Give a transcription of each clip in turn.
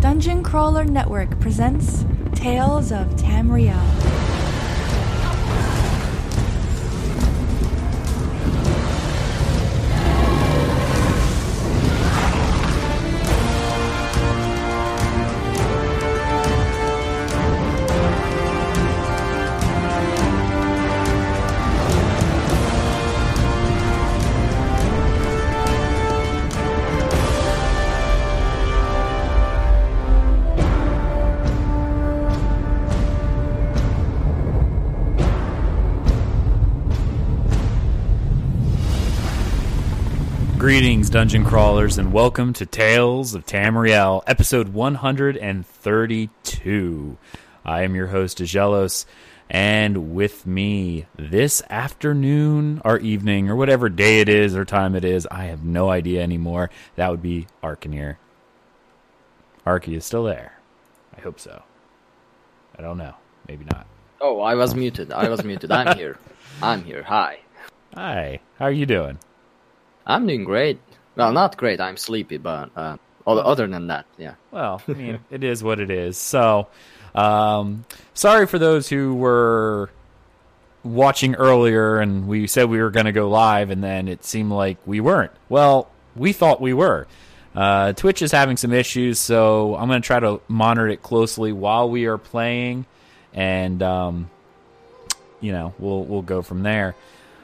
Dungeon Crawler Network presents Tales of Tamriel. Greetings, dungeon crawlers, and welcome to Tales of Tamriel, episode 132. I am your host, Agelos, and with me this afternoon or evening or whatever day it is or time it is, I have no idea anymore. That would be Arkaneer. Arky is still there. I hope so. I don't know. Maybe not. Oh, I was muted. I was muted. I'm here. I'm here. Hi. Hi. How are you doing? I'm doing great. Well, not great. I'm sleepy, but uh, other, than that, yeah. Well, I mean, it is what it is. So, um, sorry for those who were watching earlier and we said we were going to go live and then it seemed like we weren't. Well, we thought we were. Uh, Twitch is having some issues, so I'm going to try to monitor it closely while we are playing, and um, you know we'll we'll go from there.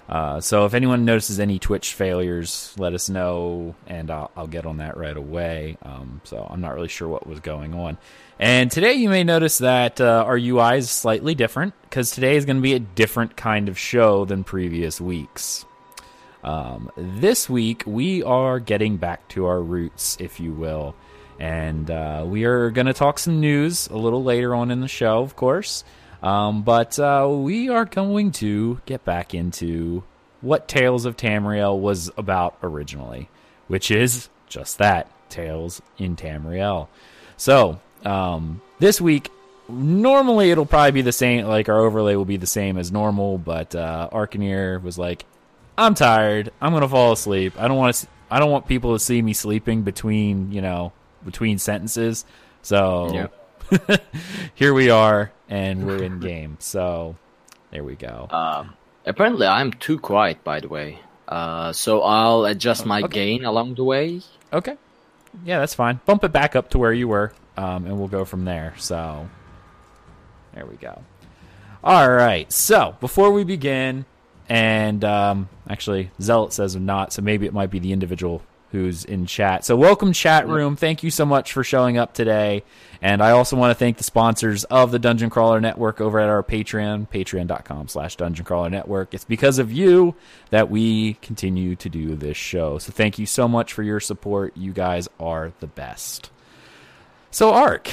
Uh, so if anyone notices any Twitch failures, let us know, and I'll, I'll get on that right away. Um, so I'm not really sure what was going on. And today you may notice that uh, our UI is slightly different because today is going to be a different kind of show than previous weeks. Um, this week we are getting back to our roots, if you will, and uh, we are going to talk some news a little later on in the show, of course. Um, but uh, we are going to get back into what Tales of Tamriel was about originally, which is just that Tales in Tamriel. So, um, this week, normally it'll probably be the same, like our overlay will be the same as normal, but uh, Arkaneer was like, I'm tired. I'm going to fall asleep. I don't want to. I don't want people to see me sleeping between, you know, between sentences. So Yeah. here we are, and we're in game. So there we go. Um, apparently, I'm too quiet, by the way. Uh, so I'll adjust my gain along the way. Okay. Yeah, that's fine. Bump it back up to where you were, um, and we'll go from there. So there we go. All right. So before we begin, and um, actually, Zealot says not, so maybe it might be the individual who's in chat. So welcome, chat room. Thank you so much for showing up today. And I also want to thank the sponsors of the Dungeon Crawler Network over at our Patreon, patreon.com slash Dungeon Crawler Network. It's because of you that we continue to do this show. So thank you so much for your support. You guys are the best. So, Ark,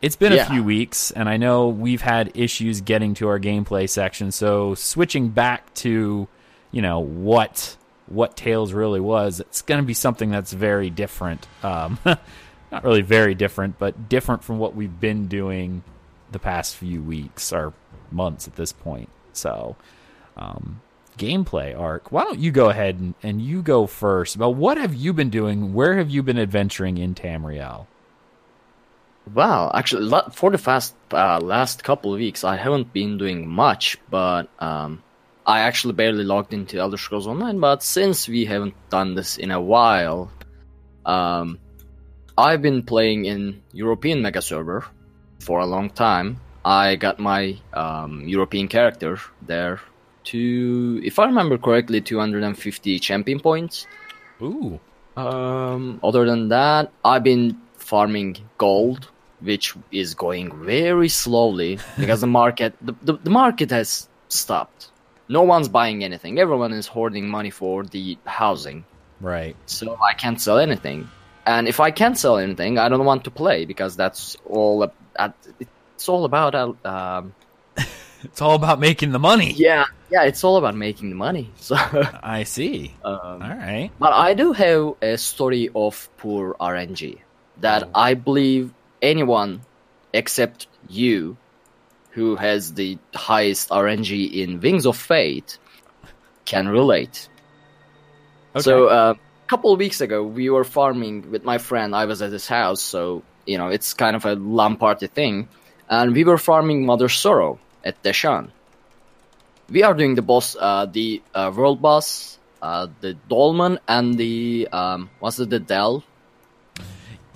it's been a few weeks, and I know we've had issues getting to our gameplay section. So, switching back to, you know, what what Tales really was, it's going to be something that's very different. Um, not really very different, but different from what we've been doing the past few weeks or months at this point. So, um, gameplay Ark. Why don't you go ahead and, and you go first? About what have you been doing? Where have you been adventuring in Tamriel? Wow, actually, for the fast uh, last couple of weeks, I haven't been doing much, but um, I actually barely logged into Elder Scrolls Online. But since we haven't done this in a while, um, I've been playing in European Mega Server for a long time. I got my um, European character there to, if I remember correctly, 250 champion points. Ooh. Um, other than that, I've been farming gold, which is going very slowly because the market the, the, the market has stopped. No one's buying anything. Everyone is hoarding money for the housing. Right. So I can't sell anything. And if I can't sell anything, I don't want to play because that's all. It's all about. Uh, um, It's all about making the money. yeah, yeah. It's all about making the money. So, I see. um, All right. but I do have a story of poor RNG that I believe anyone except you, who has the highest RNG in Wings of Fate, can relate. Okay. So uh, a couple of weeks ago, we were farming with my friend. I was at his house, so you know it's kind of a LAN party thing, and we were farming Mother Sorrow at Deshaan. We are doing the boss, uh, the uh, world boss, uh, the Dolmen, and the um, what's it, the Dell?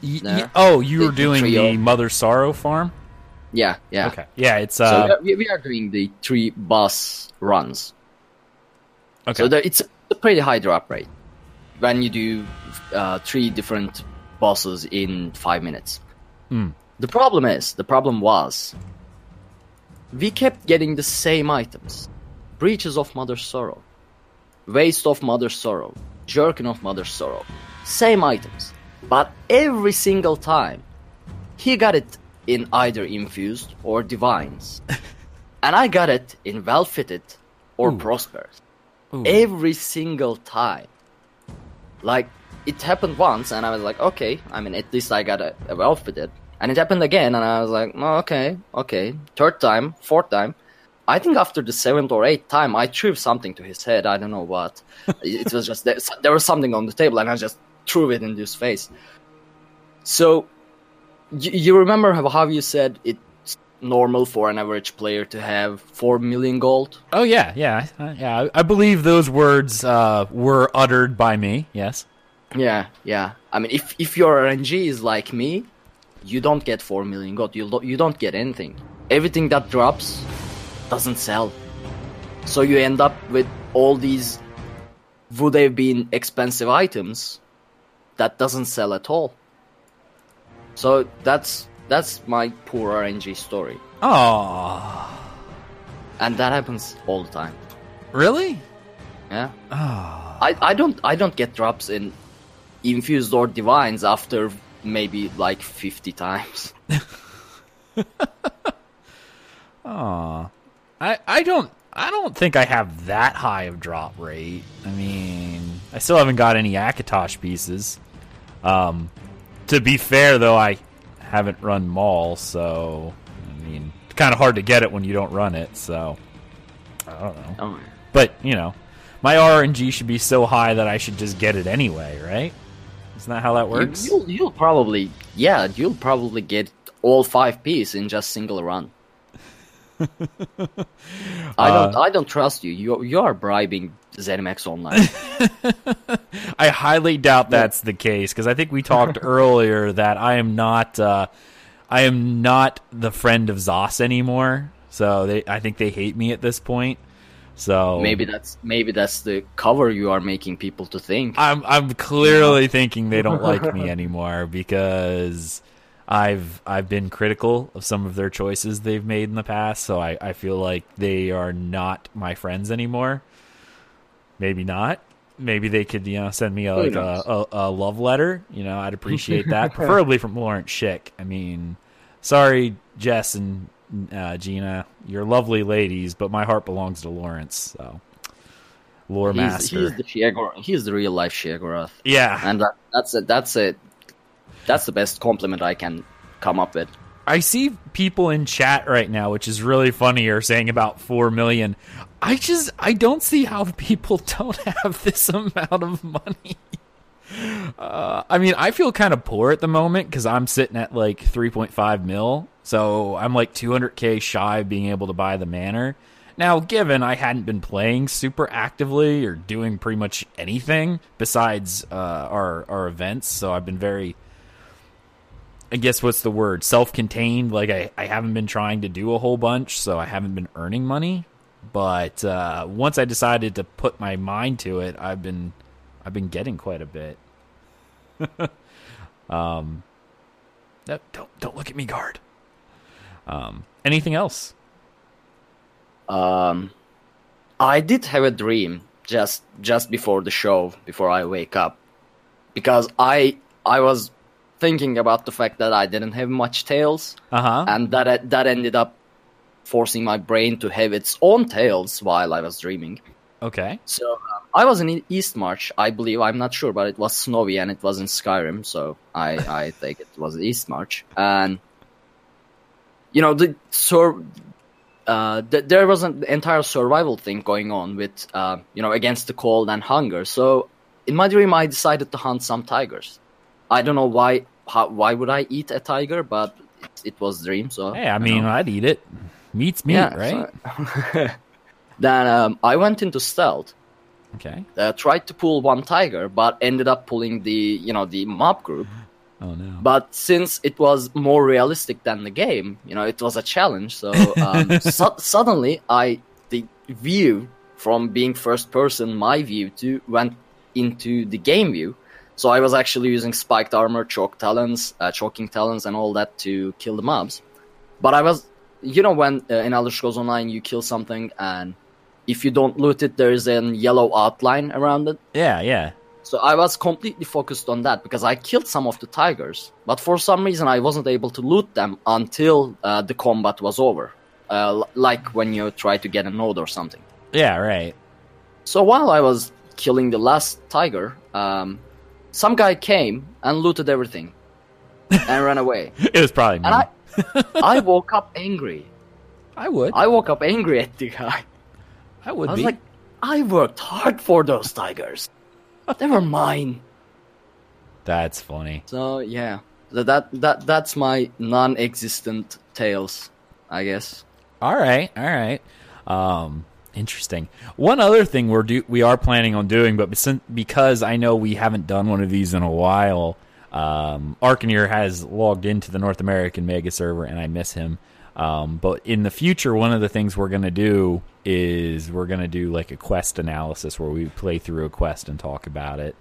Y- there. y- oh, you were doing trio. the Mother Sorrow farm? Yeah, yeah. Okay. Yeah, it's So uh we, we are doing the three boss runs. okay. So the, it's a pretty high drop rate when you do uh, three different bosses in five minutes. Hmm. The problem is, the problem was, we kept getting the same items: breaches of Mother Sorrow, waste of Mother Sorrow, jerkin of Mother Sorrow, same items. But every single time, he got it in either infused or divines, and I got it in well fitted or prosperous Ooh. every single time. Like it happened once, and I was like, okay. I mean, at least I got a, a well fitted. And it happened again, and I was like, oh, okay, okay. Third time, fourth time. I think after the seventh or eighth time, I threw something to his head. I don't know what. it was just there, there was something on the table, and I just threw it in his face. So, you, you remember how, you said it's normal for an average player to have four million gold? Oh yeah, yeah, I- yeah. I- believe those words uh, were uttered by me. Yes. Yeah, yeah. I mean, if if your RNG is like me, you don't get four million gold. You don't you don't get anything. Everything that drops doesn't sell. So you end up with all these would have been expensive items that doesn't sell at all. So that's that's my poor RNG story, Oh, and that happens all the time. really? Yeah. Oh, I, I don't I don't get drops in infused or divines after maybe like fifty times. I I don't I don't think I have that high of drop rate. I mean, I still haven't got any Akatosh pieces. Um, to be fair though, I haven't run Maw, so I mean, it's kind of hard to get it when you don't run it. So I don't know. Oh, But you know, my RNG should be so high that I should just get it anyway, right? Isn't that how that works? You, will you'll probably yeah you'll probably get all five P's in just single run. I don't uh, I don't trust you. You you are bribing ZeniMax Online. I highly doubt that's the case because I think we talked earlier that I am not uh, I am not the friend of Zos anymore. So they I think they hate me at this point. So maybe that's maybe that's the cover you are making people to think. I'm I'm clearly thinking they don't like me anymore because I've I've been critical of some of their choices they've made in the past, so I, I feel like they are not my friends anymore. Maybe not. Maybe they could, you know, send me a, like a, a, a love letter. You know, I'd appreciate that, preferably from Lawrence Schick. I mean, sorry, Jess and uh, Gina, you're lovely ladies, but my heart belongs to Lawrence. So, lore He's, master. he's the Sheogorath. He's the real life Sheogorath. yeah, and that, that's it. That's it. That's the best compliment I can come up with. I see people in chat right now, which is really funny, are saying about four million. I just I don't see how people don't have this amount of money. Uh, I mean, I feel kind of poor at the moment because I'm sitting at like 3.5 mil, so I'm like 200k shy of being able to buy the manor. Now, given I hadn't been playing super actively or doing pretty much anything besides uh, our our events, so I've been very I guess what's the word? Self-contained. Like I, I haven't been trying to do a whole bunch, so I haven't been earning money. But uh, once I decided to put my mind to it, I've been I've been getting quite a bit. um, no, don't don't look at me, guard. Um, anything else? Um, I did have a dream just just before the show, before I wake up, because I I was thinking about the fact that I didn't have much tails, Uh huh. and that that ended up forcing my brain to have its own tails while I was dreaming. Okay. So um, I was in Eastmarch, I believe. I'm not sure, but it was snowy and it was in Skyrim, so I I think it was Eastmarch. And you know the sur- uh, th- there was an entire survival thing going on with uh, you know against the cold and hunger. So in my dream, I decided to hunt some tigers. I don't know why. How, why would I eat a tiger? But it, it was dream. So Hey, I mean. I'd eat it. Meat's meat, Yeah, right? so- then um, I went into stealth Okay. uh, tried to pull one tiger, but ended up pulling the you know the mob group. Oh no. But since it was more realistic than the game, you know, it was a challenge. So um, su- suddenly, I the view from being first person, my view, to went into the game view. So I was actually using spiked armor, choke talons, uh, choking talons, and all that to kill the mobs. But I was, you know, when uh, in Elder Scrolls Online you kill something and if you don't loot it, there is a yellow outline around it. yeah, yeah. So I was completely focused on that because I killed some of the tigers, but for some reason I wasn't able to loot them until uh, the combat was over, uh, like when you try to get a node or something. Yeah, right. So while I was killing the last tiger, um, some guy came and looted everything and ran away. It was probably me. And I, I woke up angry. I would. I woke up angry at the guy. I would I was be. like, I worked hard for those tigers. They were mine. That's funny. So yeah, Th- that that that's my non-existent tales, I guess. All right, all right. Um, interesting. One other thing we're do we are planning on doing, but sin- because I know we haven't done one of these in a while, um, Arkaneer has logged into the North American Mega server, and I miss him. Um, but in the future, one of the things we're gonna do is we're gonna do like a quest analysis where we play through a quest and talk about it,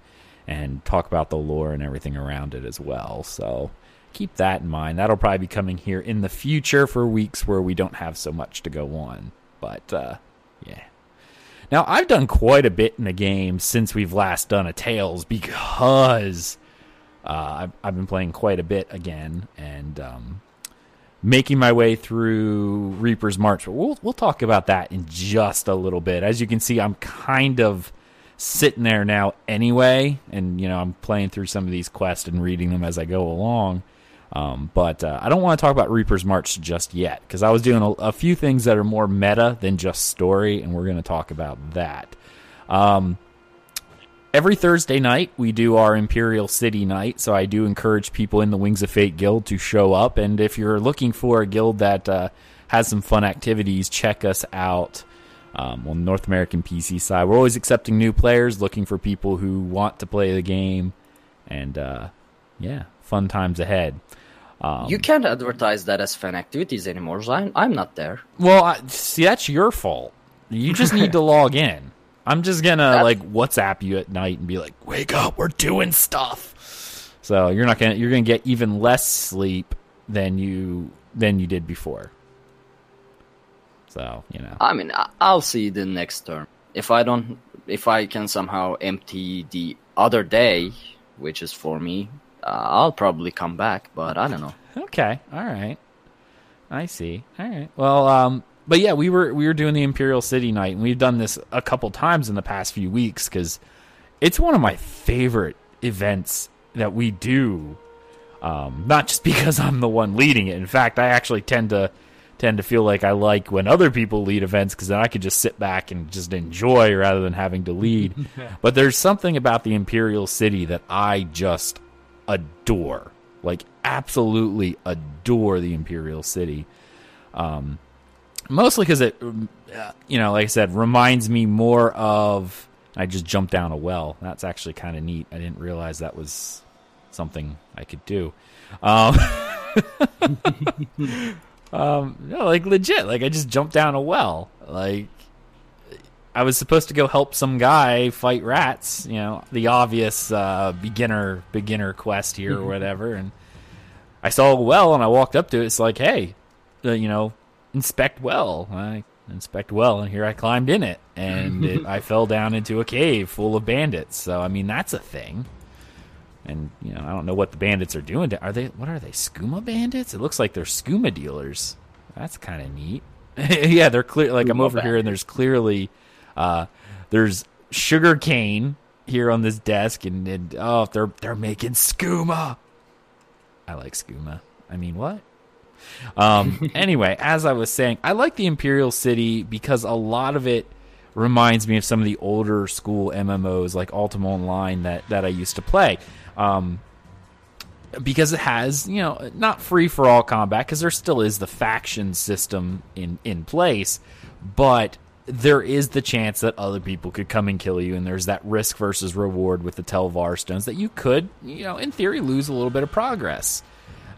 and talk about the lore and everything around it as well. So keep that in mind. That'll probably be coming here in the future for weeks where we don't have so much to go on. But uh, yeah. Now I've done quite a bit in the game since we've last done a Tales because I've, I've been playing quite a bit again and um, making my way through Reaper's March. But we'll we'll talk about that in just a little bit. As you can see, I'm kind of sitting there now anyway, and you know I'm playing through some of these quests and reading them as I go along. Um, but uh, I don't want to talk about Reaper's March just yet because I was doing a, a few things that are more meta than just story, and we're going to talk about that. Um, every Thursday night we do our Imperial City night, so I do encourage people in the Wings of Fate guild to show up. And if you're looking for a guild that uh, has some fun activities, check us out um, on the North American PC side. We're always accepting new players, looking for people who want to play the game, and uh, yeah, fun times ahead. Um, you can't advertise that as fan activities anymore. I'm I'm not there. Well, I, see, that's your fault. You just need to log in. I'm just gonna That's- like WhatsApp you at night and be like, "Wake up, we're doing stuff." So you're not gonna you're gonna get even less sleep than you than you did before. So you know, I mean, I'll see the next term. If I don't, if I can somehow empty the other day, which is for me, uh, I'll probably come back. But I don't know. Okay. All right. I see. All right. Well, um, but yeah, we were we were doing the Imperial City night, and we've done this a couple times in the past few weeks because it's one of my favorite events that we do. Um, not just because I'm the one leading it. In fact, I actually tend to tend to feel like I like when other people lead events because then I could just sit back and just enjoy rather than having to lead. but there's something about the Imperial City that I just adore. Like absolutely adore the Imperial City. Um, mostly because it, um, uh, you know, like I said, reminds me more of. I just jumped down a well. That's actually kind of neat. I didn't realize that was something I could do. Um, um, no, like legit. Like I just jumped down a well. Like I was supposed to go help some guy fight rats. You know, the obvious uh, beginner beginner quest here or whatever. And I saw a well and I walked up to it. It's like, hey, uh, you know, inspect well. I inspect well, and here I climbed in it, and it, I fell down into a cave full of bandits. So I mean, that's a thing. And you know, I don't know what the bandits are doing. Are they? What are they? Skooma bandits? It looks like they're skooma dealers. That's kind of neat. yeah, they're clear. Like I'm over here, and there's clearly uh, there's sugar cane here on this desk, and, and oh, they're they're making skooma. I like skooma. I mean, what? Um, anyway, as I was saying, I like the Imperial City because a lot of it reminds me of some of the older school MMOs like Ultima Online that that I used to play. Um, because it has, you know, not free for all combat because there still is the faction system in in place, but there is the chance that other people could come and kill you, and there's that risk versus reward with the Telvar stones that you could, you know, in theory, lose a little bit of progress.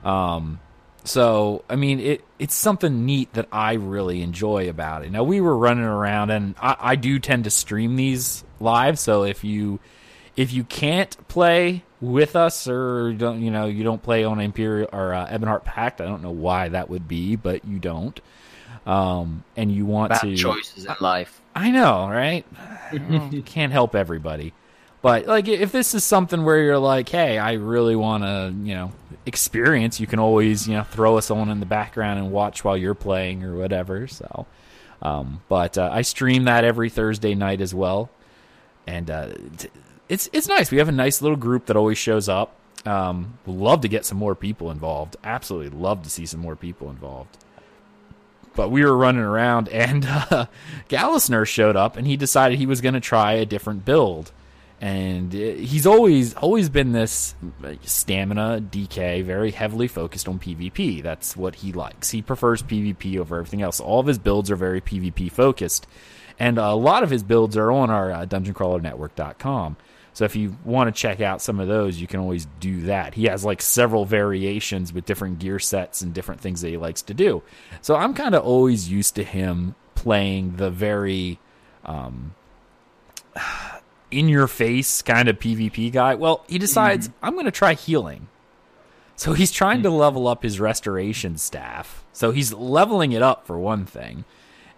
Um, so I mean, it it's something neat that I really enjoy about it. Now we were running around, and I, I do tend to stream these live. So if you if you can't play with us, or don't you know you don't play on Imperial or uh, Ebonheart Pact, I don't know why that would be, but you don't. Um, and you want Bad to choices in life. I know, right? Well, can't help everybody. But like if this is something where you're like, "Hey, I really want to, you know, experience," you can always, you know, throw us on in the background and watch while you're playing or whatever. So, um, but uh, I stream that every Thursday night as well, and uh, it's it's nice. We have a nice little group that always shows up. Um, love to get some more people involved. Absolutely love to see some more people involved but we were running around and uh, Gallisner showed up and he decided he was going to try a different build. And uh, he's always always been this stamina DK, very heavily focused on PvP. That's what he likes. He prefers PvP over everything else. All of his builds are very PvP focused, and a lot of his builds are on our uh, DungeonCrawlerNetwork.com. So if you want to check out some of those, you can always do that. He has like several variations with different gear sets and different things that he likes to do. So I'm kind of always used to him playing the very um, in your face kind of PvP guy. Well, he decides I'm going to try healing. So he's trying to level up his restoration staff. So he's leveling it up for one thing.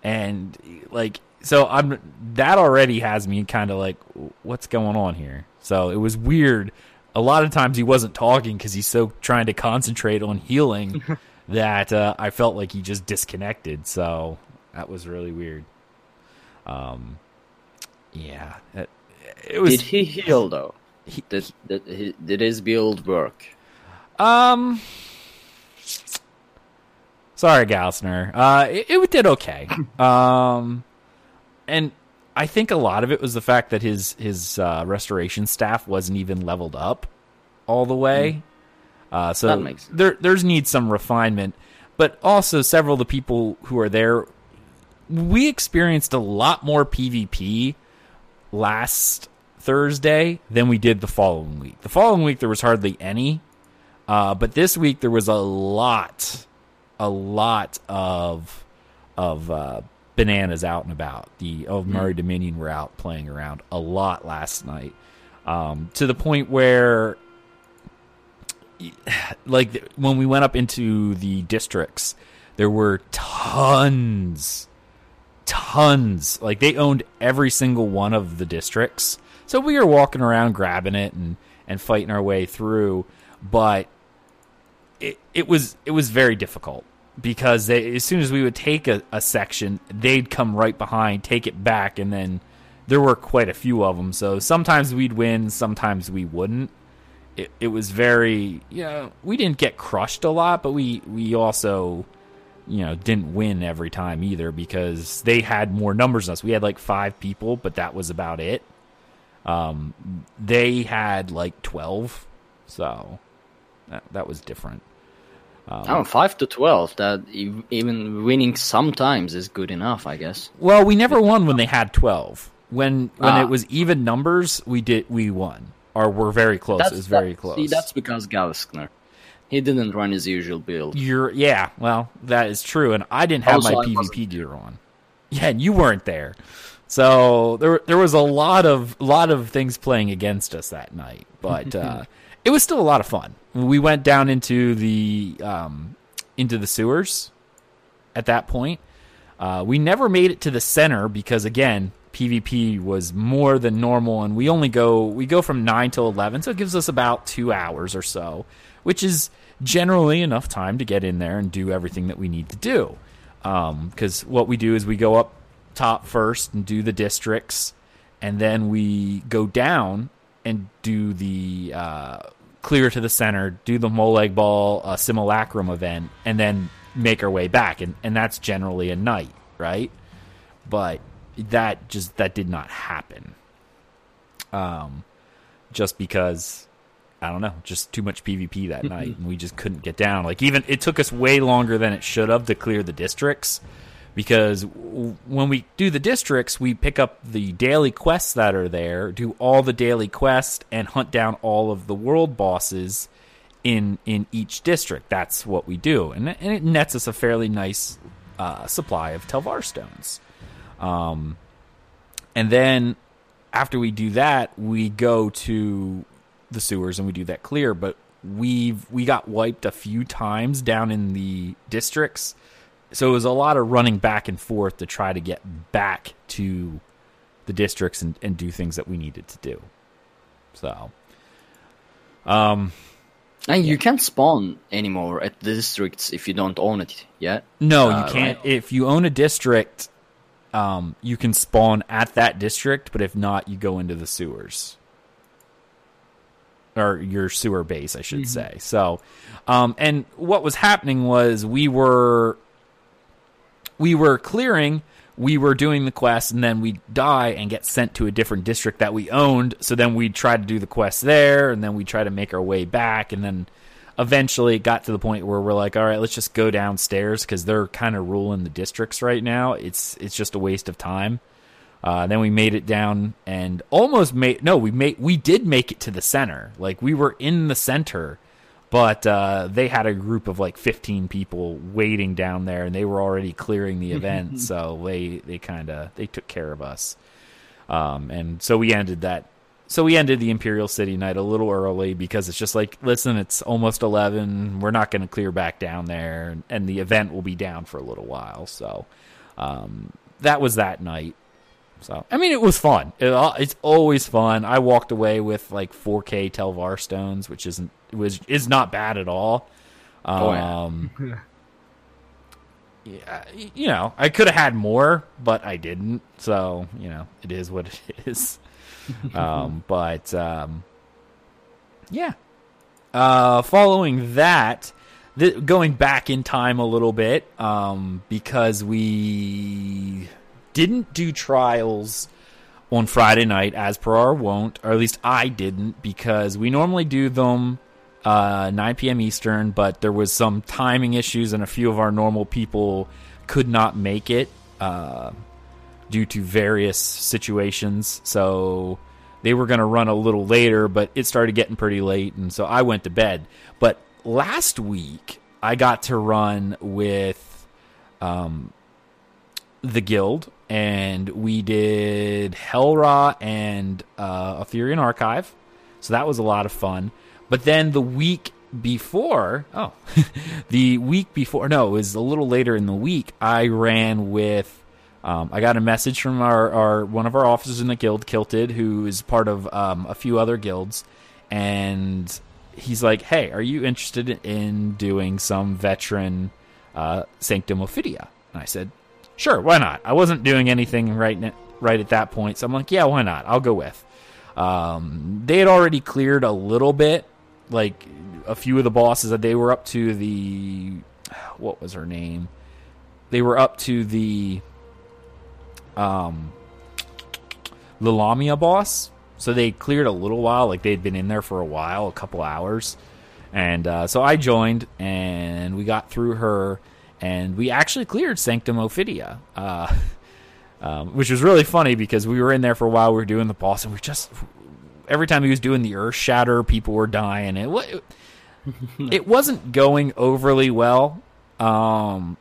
And like so I'm that already has me kind of like what's going on here. So it was weird. A lot of times he wasn't talking because he's so trying to concentrate on healing that uh, I felt like he just disconnected. So that was really weird. Um, yeah, it was. Did he heal though? He, did did, did his build work? Um, sorry, Galsner. Uh, it, it did okay. um and I think a lot of it was the fact that his his uh, restoration staff wasn't even leveled up all the way. Mm. Uh, so there there's needs some refinement, but also several of the people who are there, we experienced a lot more PvP last Thursday than we did the following week. The following week there was hardly any, uh, but this week there was a lot, a lot of of uh, bananas out and about. The of mm. Murray Dominion were out playing around a lot last night, um, to the point where, like, when we went up into the districts, there were tons, tons. Like they owned every single one of the districts, so we were walking around grabbing it and and fighting our way through, but. It, it was it was very difficult because they, as soon as we would take a, a, section, they'd come right behind, take it back, and then there were quite a few of them. So sometimes we'd win, sometimes we wouldn't. It, it was very, you know, we didn't get crushed a lot, but we, we also, you know, didn't win every time either because they had more numbers than us. We had like five people, but that was about it. Um, they had like 12, so that, that was different. Um, oh, five to twelve. That even winning sometimes is good enough, I guess. Well, we never won when they had twelve. When when ah. it was even numbers, we did we won. or we're very close. That's it was very that- close. See, that's because Galskner. He didn't run his usual build. You're yeah, well, that is true, and I didn't have Also, my I PvP gear on. Yeah, and you weren't there, so there there was a lot of lot of things playing against us that night, but uh, it was still a lot of fun. We went down into the um, into the sewers at that point. Uh, we never made it to the center because again, PvP was more than normal, and we only go we go from nine till eleven, so it gives us about two hours or so, which is generally enough time to get in there and do everything that we need to do. Because what we do is we go up top first and do the districts, and then we go down and do the uh, clear to the center, do the Molag Bal uh, Simulacrum event, and then make our way back. And, and that's generally a night, right? But that just that did not happen. Um, just because I don't know, just too much PvP that night, and we just couldn't get down. Like even it took us way longer than it should have to clear the districts, because when we do the districts, we pick up the daily quests that are there, do all the daily quests, and hunt down all of the world bosses in in each district. That's what we do, and, it- and it nets us a fairly nice uh, supply of Telvar stones. Um, and then after we do that, we go to the sewers and we do that clear. But we've we got wiped a few times down in the districts, so it was a lot of running back and forth to try to get back to the districts and, and do things that we needed to do. So, um, And you can't spawn anymore at the districts if you don't own it yet. No, Uh, you can't. right. If you own a district, um, you can spawn at that district, but if not, you go into the sewers or your sewer base, I should say. So, um, and what was happening was we were we were clearing, we were doing the quest, and then we'd die and get sent to a different district that we owned. So then we'd try to do the quest there, and then we try to make our way back, and then eventually it got to the point where we're like, all right, let's just go downstairs because they're kind of ruling the districts right now. It's it's just a waste of time. Uh, then we made it down and almost made no, we made we did make it to the center. Like we were in the center, but uh, they had a group of like 15 people waiting down there, and they were already clearing the event, so they they kind of they took care of us. Um, and so we ended that. So we ended the Imperial City night a little early because it's just like, listen, it's almost 11. We're not going to clear back down there, and, and the event will be down for a little while. So um, that was that night. So I mean, it was fun. It, it's always fun. I walked away with like 4K Telvar stones, which isn't was is not bad at all. Oh, yeah. Um, yeah, you know, I could have had more, but I didn't. So you know, it is what it is. um, but um, yeah. Uh, following that, th- going back in time a little bit, um, because we didn't do trials on Friday night as per our wont, or at least I didn't, because we normally do them uh, 9 p.m. Eastern, but there was some timing issues, and a few of our normal people could not make it uh, due to various situations. So they were going to run a little later, but it started getting pretty late, and so I went to bed. But last week, I got to run with um, the guild, and we did Hel Ra and uh, Archive. So that was a lot of fun. But then the week before, oh, the week before, no, it was a little later in the week. I ran with. Um, I got a message from our, our one of our officers in the guild, Kilted, who is part of um, a few other guilds, and he's like, "Hey, are you interested in doing some veteran uh, Sanctum Ophidia?" And I said, "Sure, why not?" I wasn't doing anything right n- right at that point, so I'm like, "Yeah, why not? I'll go with." Um, they had already cleared a little bit, like a few of the bosses that they were up to the what was her name? They were up to the um the Lamia boss. So they cleared a little while, like they'd been in there for a while, a couple hours. And uh, so I joined, and we got through her, and we actually cleared Sanctum Ophidia, uh, um, which was really funny because we were in there for a while. We were doing the boss, and we just every time he was doing the Earth Shatter, people were dying. It wa- it wasn't going overly well. Um,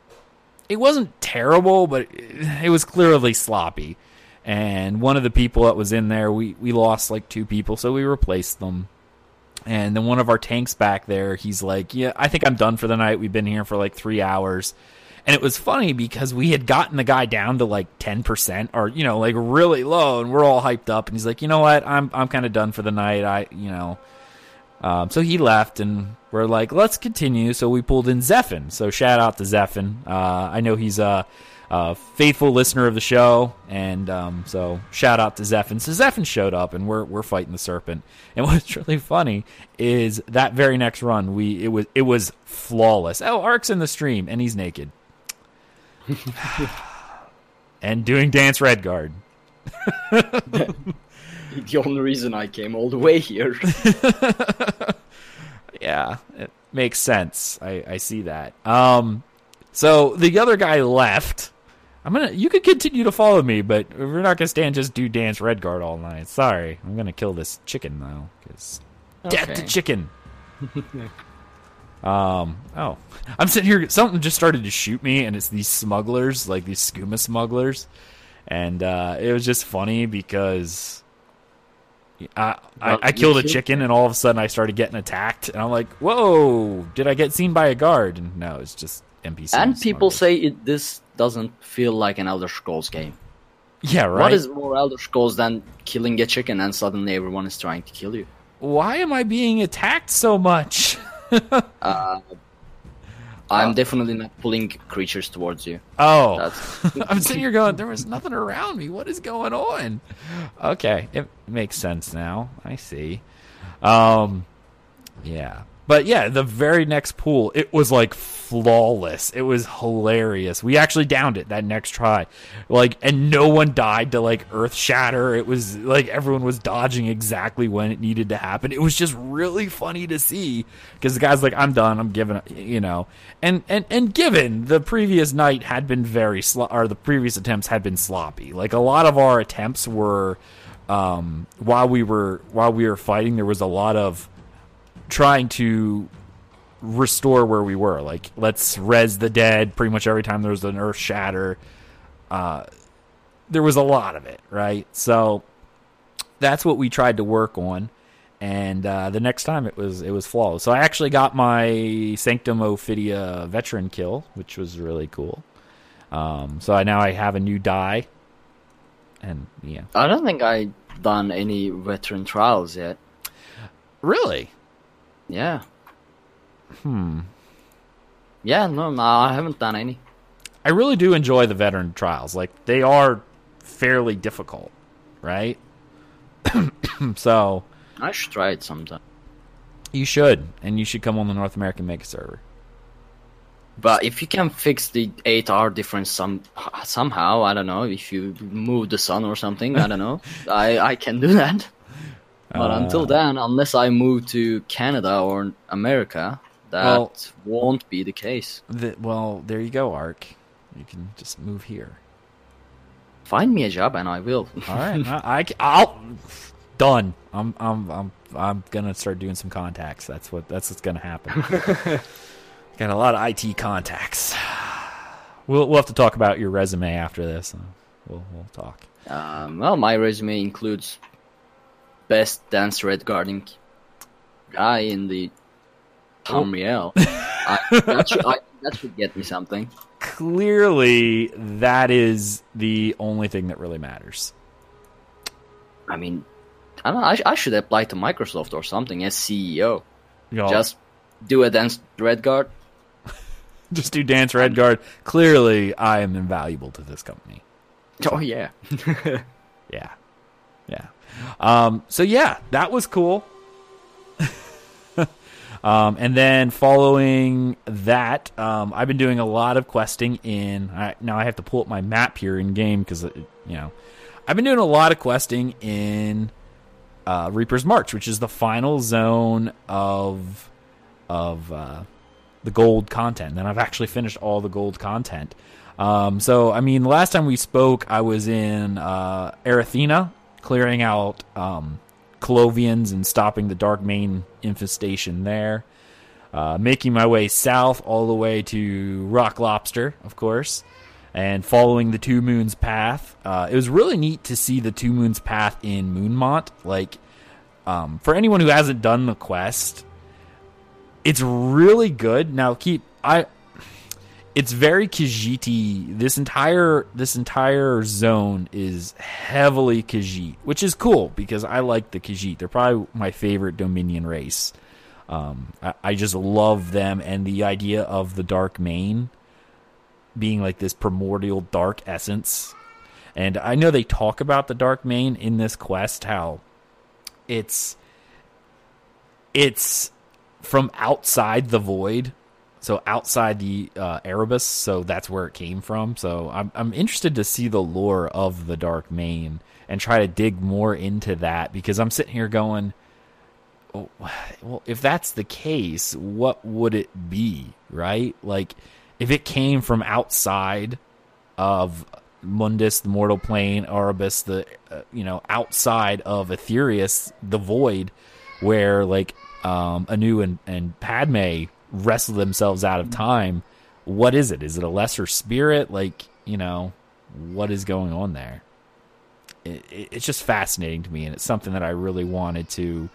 it wasn't terrible, but it, it was clearly sloppy. And one of the people that was in there, we we lost like two people, so we replaced them. And then one of our tanks back there, he's like, "Yeah, I think I'm done for the night. We've been here for like three hours." And it was funny because we had gotten the guy down to like 10% or, you know, like really low and we're all hyped up. And he's like, you know what? I'm, I'm kind of done for the night. I, you know, um, so he left and we're like, let's continue. So we pulled in Zephin. So shout out to Zephin. Uh, I know he's a, a faithful listener of the show. And, um, so shout out to Zephin. So Zephin showed up and we're, we're fighting the serpent. And what's really funny is that very next run, we, it was, it was flawless. Oh, Ark's in the stream and he's naked. and doing Dance Redguard. the only reason I came all the way here. yeah, it makes sense. I, I see that. Um, so the other guy left. I'm gonna. You could continue to follow me, but we're not gonna stand just do dance Redguard all night. Sorry, I'm gonna kill this chicken though, because death to Okay. chicken. um. Oh, I'm sitting here. Something just started to shoot me, and it's these smugglers, like these skooma smugglers, and uh, it was just funny because. I, I, I killed a chicken and all of a sudden I started getting attacked and I'm like, whoa, did I get seen by a guard? And no, it's just NPC. and people say it, this doesn't feel like an Elder Scrolls game. yeah, right. What is more Elder Scrolls than killing a chicken and suddenly everyone is trying to kill you? Why am I being attacked so much? I'm definitely not pulling creatures towards you. Oh, I'm sitting here going, there was nothing around me. What is going on? Okay, it makes sense now. I see. Um, yeah, but yeah, the very next pool, it was like flawless. It was hilarious. We actually downed it that next try, like, and no one died to like earth shatter. It was like everyone was dodging exactly when it needed to happen. It was just really funny to see because the guy's like, "I'm done. I'm giving," you know, and and and given the previous night had been very slo- or the previous attempts had been sloppy. Like a lot of our attempts were. Um, while we were while we were fighting, there was a lot of trying to restore where we were. Like, let's res the dead pretty much every time there was an earth shatter. Uh, there was a lot of it, right? So that's what we tried to work on. And uh, the next time it was it was flawless. So I actually got my Sanctum Ophidia veteran kill, which was really cool. Um, so I now I have a new die, and yeah, I don't think I done any veteran trials yet. really, Yeah. Hmm. Yeah, no, no, I haven't done any. I really do enjoy the veteran trials. Like they are fairly difficult, right? so I should try it sometime. you should, and you should come on the North American Mega server. But if you can fix the eight hour difference some somehow, I don't know. If you move the sun or something, I don't know. I I can do that. But until then, unless I move to Canada or America, that Well- won't be the case. The, well, there you go, Ark. You can just move here. Find me a job and I will. All right, I, I, will done. I'm, I'm, I'm, I'm gonna start doing some contacts. That's what, that's what's gonna happen. Got a lot of IT contacts. We'll, we'll have to talk about your resume after this. Uh, We'll, we'll talk. Um, well, my resume includes best dance red guarding guy in the Tamriel. I, that, should, I, that should get me something. Clearly, that is the only thing that really matters. I mean, I don't know. I, I should apply to Microsoft or something as CEO. Just do a dance red guard. just do Dance Redguard. Clearly, I am invaluable to this company. Oh yeah. Yeah. Um, so yeah, that was cool. um, and then following that, um, I've been doing a lot of questing in. I, now I have to pull up my map here in game because you know I've been doing a lot of questing in uh, Reaper's March, which is the final zone of of uh, the gold content. And I've actually finished all the gold content. Um, so, I mean, last time we spoke, I was in uh, Arenthia clearing out um, Colovians and stopping the Dark Main infestation there. Uh, making my way south all the way to Rock Lobster, of course, and following the Two Moons path. Uh, it was really neat to see the Two Moons path in Moonmont. Like, um, for anyone who hasn't done the quest, it's really good. Now, keep I. It's very Khajiit. This entire this entire zone is heavily Khajiit, which is cool because I like the Khajiit. They're probably my favorite Dominion race. Um, I, I just love them and the idea of the Dark Mane being like this primordial dark essence. And I know they talk about the Dark Mane in this quest, how it's it's from outside the void, so outside the uh, Erebus, so that's where it came from. So I'm I'm interested to see the lore of the Dark Mane and try to dig more into that because I'm sitting here going, oh, well, if that's the case, what would it be, right? Like if it came from outside of Mundus, the mortal plane, Erebus, the uh, you know outside of Aetherius, the void, where like um, Anu and, and Padomay wrestle themselves out of time. What is it? Is it a lesser spirit? Like you know, what is going on there? It, it, it's just fascinating to me, and it's something that I really wanted to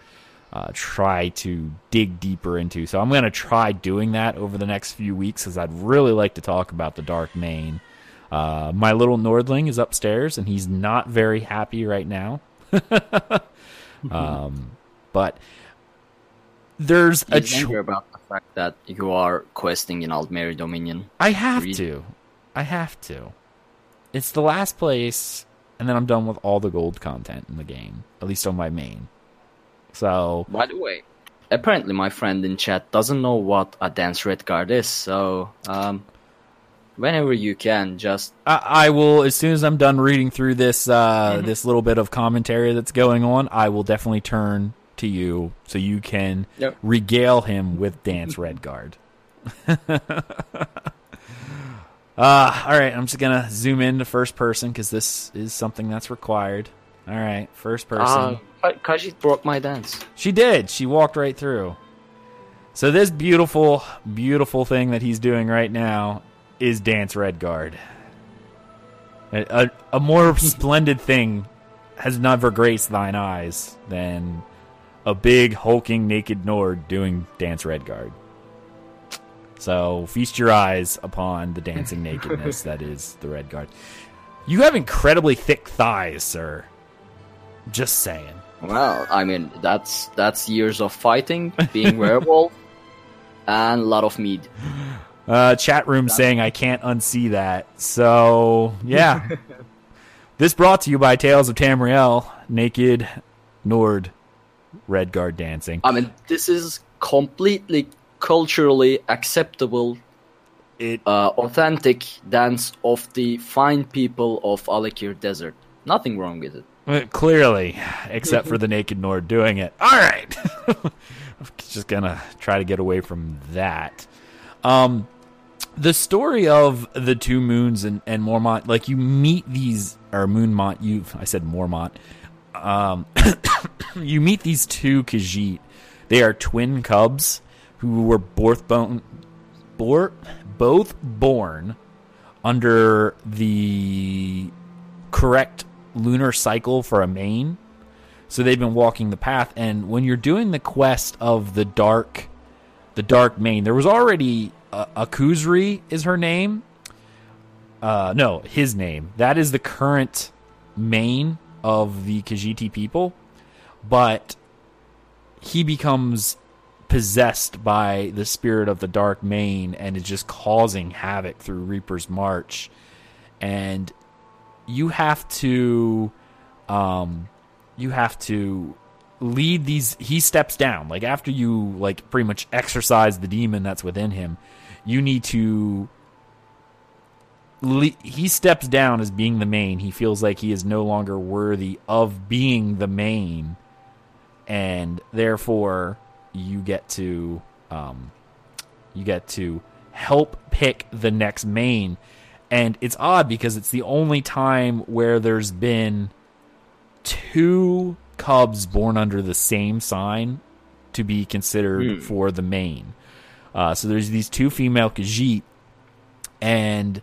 uh, try to dig deeper into. So I'm going to try doing that over the next few weeks because I'd really like to talk about the Dark Mane. Uh, my little Nordling is upstairs and he's not very happy right now. um, but there's a angry about fact that you are questing in Aldmeri Dominion. I have Read. to. I have to. It's the last place, and then I'm done with all the gold content in the game, at least on my main. So By the way, apparently my friend in chat doesn't know what a dance red guard is, so um, whenever you can, just I, I will, as soon as I'm done reading through this uh, this little bit of commentary that's going on, I will definitely turn to you so you can Yep. regale him with Dance Redguard. uh, all right, I'm just gonna zoom in to first person because this is something that's required. All right, first person. uh, she broke my dance. She did. She walked right through. So this beautiful, beautiful thing that he's doing right now is Dance Redguard. A, a, a more splendid thing has never graced thine eyes than a big hulking naked Nord doing Dance Redguard. So feast your eyes upon the dancing nakedness that is the Redguard. You have incredibly thick thighs, sir. Just saying. Well, I mean that's that's years of fighting, being werewolf, and a lot of meat. Uh, chat room saying I can't unsee that. So yeah, this brought to you by Tales of Tamriel, naked Nord, Redguard dancing. I mean, this is completely culturally acceptable, It uh, authentic dance of the fine people of Alik'r Desert. Nothing wrong with it. uh, clearly, except for the naked Nord doing it. All right, I'm just gonna try to get away from that. Um, the story of the two moons and, and Mormont, like you meet these or Moonmont. You, I said Mormont. Um, you meet these two Khajiit. They are twin cubs who were both born, bor- both born under the correct lunar cycle for a mane. So they've been walking the path, and when you're doing the quest of the dark, the dark mane, there was already uh, Akkhuz-ri is her name. Uh, no, his name. That is the current mane of the Khajiit people, but he becomes possessed by the spirit of the dark mane and is just causing havoc through Reaper's March, and you have to, um, you have to lead these. He steps down like after you like pretty much exorcise the demon that's within him. You need to he steps down as being the mane. He feels like he is no longer worthy of being the mane, and therefore you get to um, you get to help pick the next mane. And it's odd because it's the only time where there's been two cubs born under the same sign to be considered Hmm. for the mane. Uh, so there's these two female Khajiit, and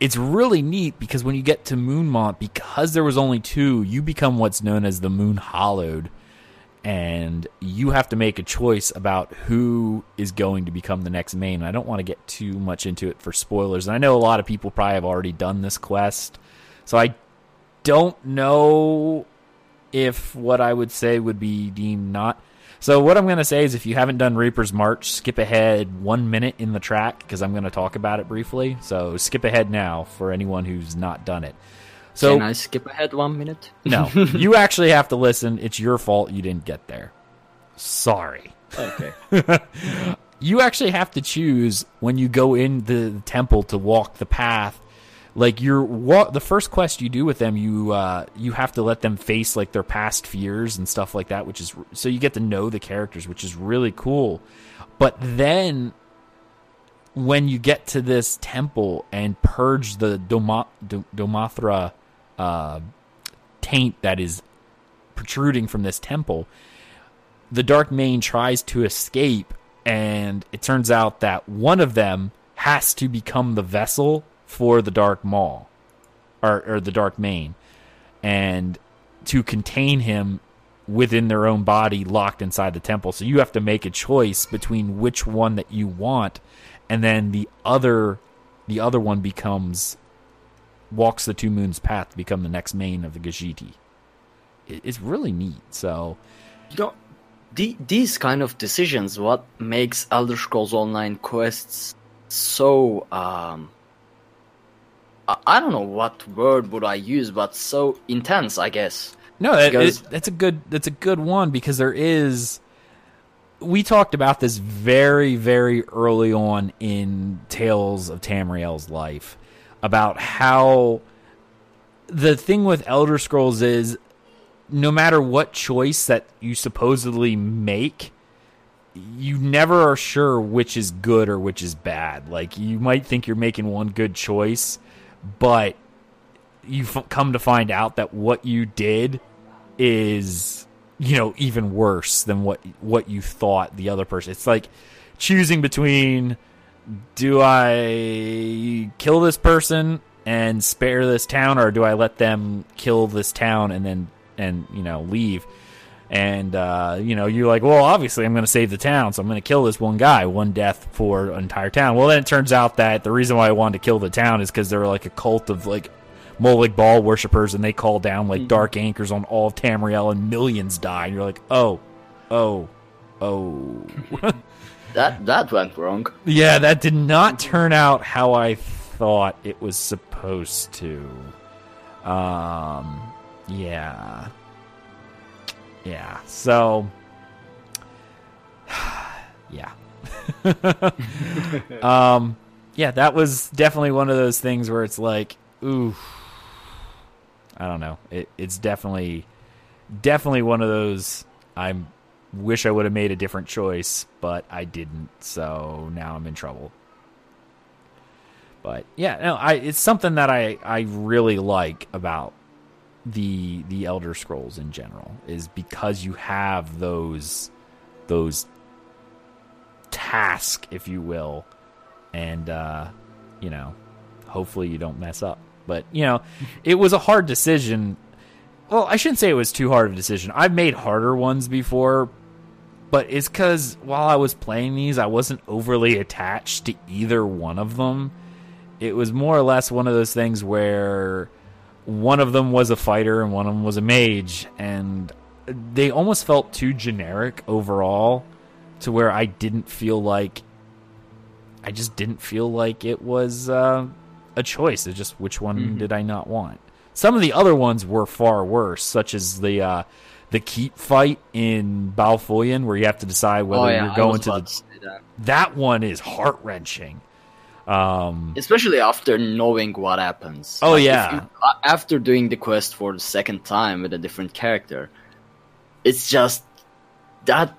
it's really neat because when you get to Moonmont, because there was only two, you become what's known as the Moon Hallowed, and you have to make a choice about who is going to become the next mane. I don't want to get too much into it for spoilers, and I know a lot of people probably have already done this quest, so I don't know if what I would say would be deemed not. So what I'm going to say is, if you haven't done Reaper's March, skip ahead one minute in the track because I'm going to talk about it briefly. So skip ahead now for anyone who's not done it. So Can I skip ahead one minute? no, you actually have to listen. It's your fault you didn't get there. Sorry. Okay. You actually have to choose when you go in the temple to walk the path. Like your wa- the first quest you do with them, you uh, you have to let them face like their past fears and stuff like that, which is so you get to know the characters, which is really cool. But then when you get to this temple and purge the Doma- Do- Domathra uh, taint that is protruding from this temple, the Dark Mane tries to escape, and it turns out that one of them has to become the vessel for the Dark Maul, or, or the Dark Mane, and to contain him within their own body, locked inside the temple. So you have to make a choice between which one that you want, and then the other, the other one becomes walks the two moons path to become the next mane of the Gajiti. It, it's really neat. So. You know, the, these kind of decisions, what makes Elder Scrolls Online quests so um, I, don't know what word would I use, but so intense, I guess. No, that, Because- it- that's a good that's a good one because there is. We talked about this very very early on in Tales of Tamriel's life about how the thing with Elder Scrolls is no matter what choice that you supposedly make, you never are sure which is good or which is bad. Like you might think you're making one good choice, but you f- come to find out that what you did is you know even worse than what what you thought the other person it's like choosing between do i kill this person and spare this town or do i let them kill this town and then and you know leave and uh, you know you're like well obviously i'm going to save the town so i'm going to kill this one guy one death for an entire town well then it turns out that the reason why i wanted to kill the town is because they're like a cult of like Molag Bal worshippers, and they call down like dark anchors on all of Tamriel, and millions die. And you're like, oh, oh, oh. That that went wrong. yeah, that did not turn out how I thought it was supposed to. Um, yeah, yeah. So, yeah. um, yeah, that was definitely one of those things where it's like, ooh, I don't know. It, it's definitely, definitely one of those. I wish I would have made a different choice, but I didn't. So now I'm in trouble. But yeah, no, I it's something that I I really like about the the Elder Scrolls in general is because you have those those task, if you will, and uh, you know, hopefully you don't mess up. But you know, it was a hard decision. Well, I shouldn't say it was too hard of a decision. I've made harder ones before, but it's because while I was playing these, I wasn't overly attached to either one of them. It was more or less one of those things where one of them was a fighter and one of them was a mage, and they almost felt too generic overall to where I didn't feel like I just didn't feel like it was uh, a choice. It's just which one did I not want. Some of the other ones were far worse, such as the uh, the keep fight in Bal Foyen, where you have to decide whether oh yeah, you're going to the. that. That one is heart wrenching. Um, Especially after knowing what happens. Oh, if yeah. you- uh, after doing the quest for the second time with a different character, it's just that.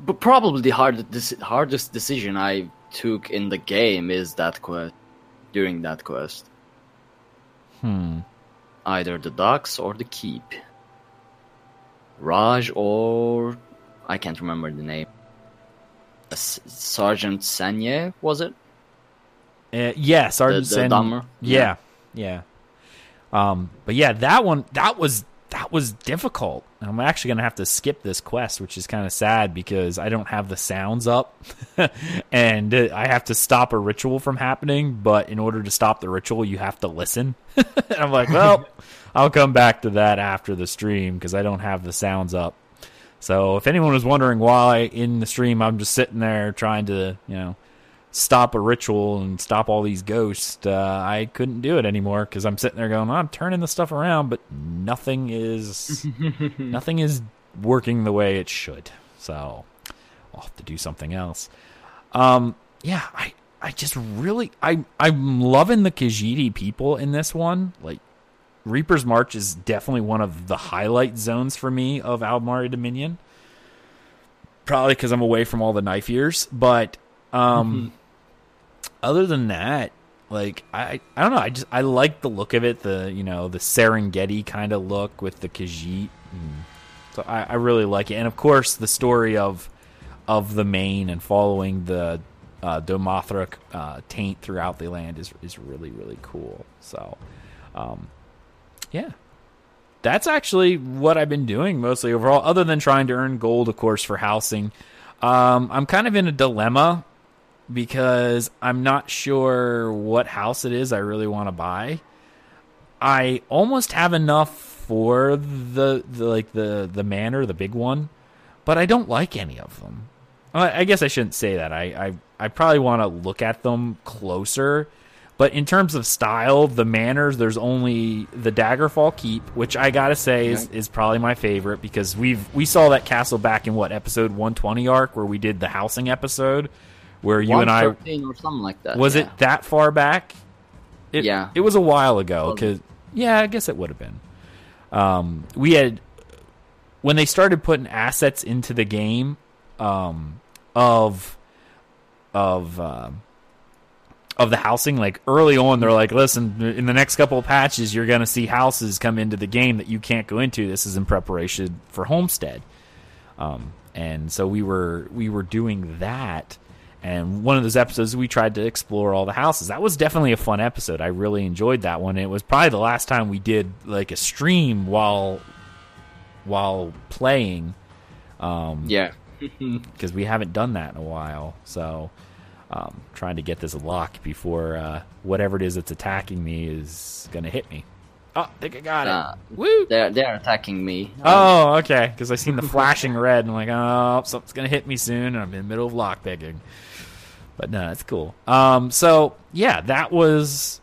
But probably the hardest hardest decision I took in the game is that quest. During that quest, hmm. either the docks or the keep. Raj or I can't remember the name. Sergeant Sanye was it? Uh, yeah, Sergeant The- the Sen- dumber? Yeah, yeah. Um, but yeah, that one that was that was difficult. I'm actually gonna have to skip this quest, which is kind of sad because I don't have the sounds up, and uh, I have to stop a ritual from happening. But in order to stop the ritual, you have to listen. and I'm like, well, I'll come back to that after the stream because I don't have the sounds up. So if anyone was wondering why in the stream I'm just sitting there trying to, you know, stop a ritual and stop all these ghosts, uh, I couldn't do it anymore because I'm sitting there going, I'm turning the stuff around, but nothing is nothing is working the way it should. So I'll have to do something else. Um, yeah, I I just really I I'm loving the Khajiit people in this one. Like Reaper's March is definitely one of the highlight zones for me of Aldmeri Dominion. Probably because I'm away from all the knife ears, but um, other than that, like I I don't know, I just I like the look of it, the you know the Serengeti kind of look with the Khajiit. So I, I really like it, and of course the story of of the mane and following the uh, Domothric uh, taint throughout the land is is really really cool. So, um, yeah, that's actually what I've been doing mostly overall, other than trying to earn gold, of course, for housing. Um, I'm kind of in a dilemma because I'm not sure what house it is I really want to buy. I almost have enough for the, the like the the manor, the big one, but I don't like any of them. I I guess I shouldn't say that. I I, I probably want to look at them closer. But in terms of style, the manors, there's only the Daggerfall Keep, which I gotta say is, is probably my favorite because we've we saw that castle back in what episode 120 arc where we did the housing episode, where you and I 113 or something like that. was yeah. it that far back? It, Yeah. it was a while ago. Cause yeah, I guess it would have been. Um, we had when they started putting assets into the game um, of of um of the housing. Like early on, they're like, "Listen, in the next couple of patches, you're going to see houses come into the game that you can't go into. This is in preparation for Homestead." Um, and so we were we were doing that. And one of those episodes, we tried to explore all the houses. That was definitely a fun episode. I really enjoyed that one. It was probably the last time we did like a stream while while playing Yeah. because we haven't done that in a while. So, um, trying to get this lock before uh, whatever it is that's attacking me is going to hit me. Oh, I think I got it. Uh, Woo! They're they're attacking me. Oh, okay. Because I seen the flashing red, and I'm like, oh, something's gonna hit me soon, and I'm in the middle of lock lockpicking. But no, that's cool. Um, so yeah, that was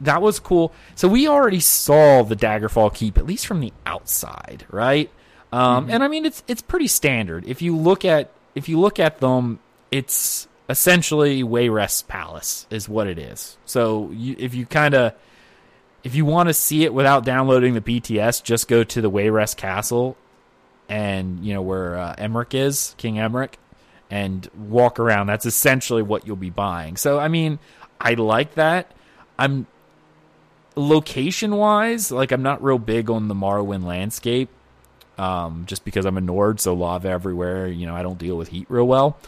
that was cool. So we already saw the Daggerfall Keep, at least from the outside, right? Um, and I mean, it's it's pretty standard. If you look at if you look at them, it's essentially Wayrest Palace is what it is. So you, if you kind of if you want to see it without downloading the PTS, just go to the Wayrest Castle and you know where uh, Emeric is, King Emeric, and walk around. That's essentially what you'll be buying. So I mean, I like that. I'm location wise, like I'm not real big on the Morrowind landscape. Um, just because I'm a Nord, so lava everywhere. You know, I don't deal with heat real well.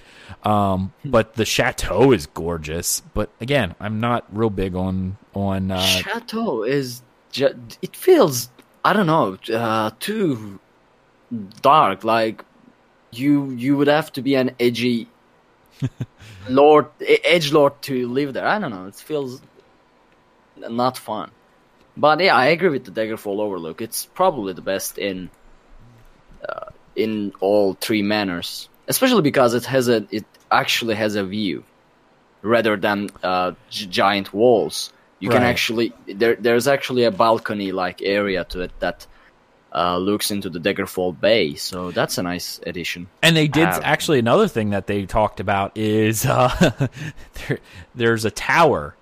Um, but the chateau is gorgeous. But again, I'm not real big on on uh, Chateau is ju- it feels I don't know uh, too dark. Like you you would have to be an edgy lord, edge lord to live there. I don't know. It feels not fun. But yeah, I agree with the Daggerfall Overlook. It's probably the best in uh, in all three manors, especially because it has a it actually has a view rather than uh, g- giant walls. You can actually there there's actually a balcony like area to it that uh, looks into the Daggerfall Bay. So that's a nice addition. And they did Wow. actually another thing that they talked about is uh, there, there's a tower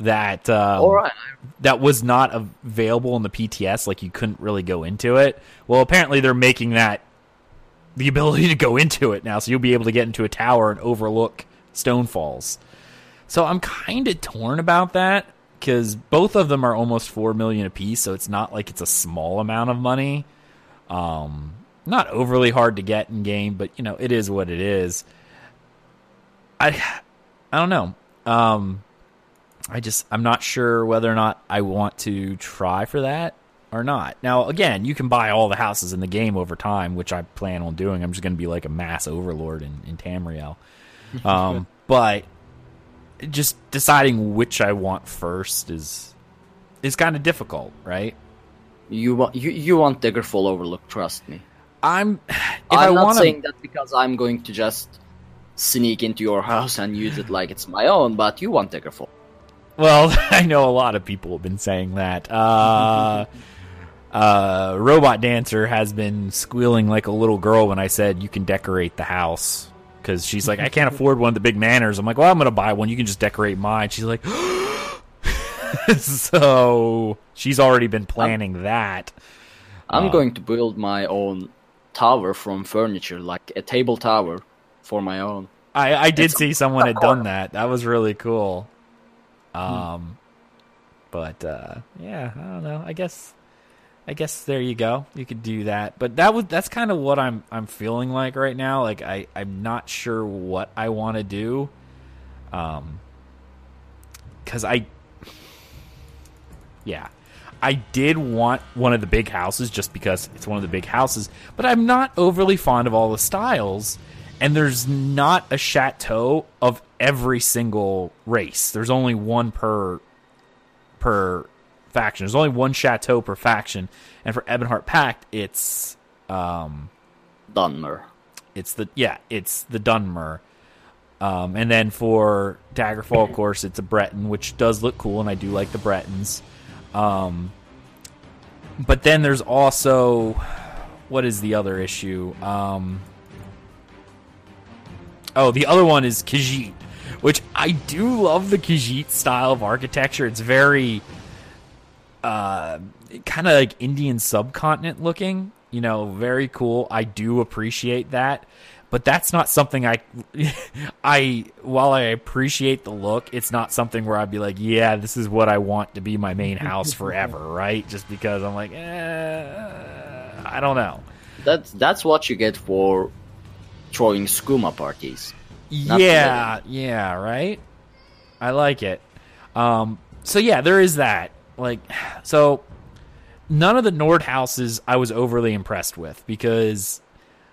that um, right. that was not available in the PTS. Like you couldn't really go into it. Well, apparently they're making that the ability to go into it now, so you'll be able to get into a tower and overlook Stone Falls. So I'm kind of torn about that because both of them are almost four million apiece, so it's not like it's a small amount of money. Um, not overly hard to get in game, but you know it is what it is. I I don't know. Um, I just I'm not sure whether or not I want to try for that or not. Now again, you can buy all the houses in the game over time, which I plan on doing. I'm just going to be like a mass overlord in, in Tamriel. Um, but just deciding which I want first is is kind of difficult, right? You want you, you want Daggerfall Overlook, trust me. I'm I'm I not saying that because I'm going to just sneak into your house and use it like it's my own, but you want Daggerfall. Well, I know a lot of people have been saying that. Uh, uh, Robot Dancer has been squealing like a little girl when I said you can decorate the house because she's like, I can't afford one of the big manors. I'm like, well, I'm gonna buy one. You can just decorate mine. She's like, so she's already been planning that. I'm going to build my own tower from furniture, like a table tower for my own. I, I did It's see someone had done that. That was really cool. Um, but uh, yeah, I don't know. I guess, I guess there you go. You could do that. But that was that's kind of what I'm I'm feeling like right now. Like I I'm not sure what I want to do. Um, because I, yeah, I did want one of the big houses just because it's one of the big houses, but I'm not overly fond of all the styles. And there's not a chateau of every single race. There's only one per per faction. There's only one chateau per faction. And for Ebonheart Pact, it's um Dunmer. it's the yeah, it's the Dunmer. Um, and then for Daggerfall, of course, it's a Breton, which does look cool, and I do like the Bretons. Um, but then there's also what is the other issue? Um, oh, the other one is Khajiit, which I do love the Khajiit style of architecture. It's very uh, kind of like Indian subcontinent looking. You know, very cool. I do appreciate that, but that's not something I, I while I appreciate the look, it's not something where I'd be like, yeah, this is what I want to be my main house forever, right? Just because I'm like, eh, I don't know. That's that's what you get for throwing skooma parties. Not yeah, yeah, right. I like it. Um, so yeah, there is that. Like, so none of the Nord houses I was overly impressed with because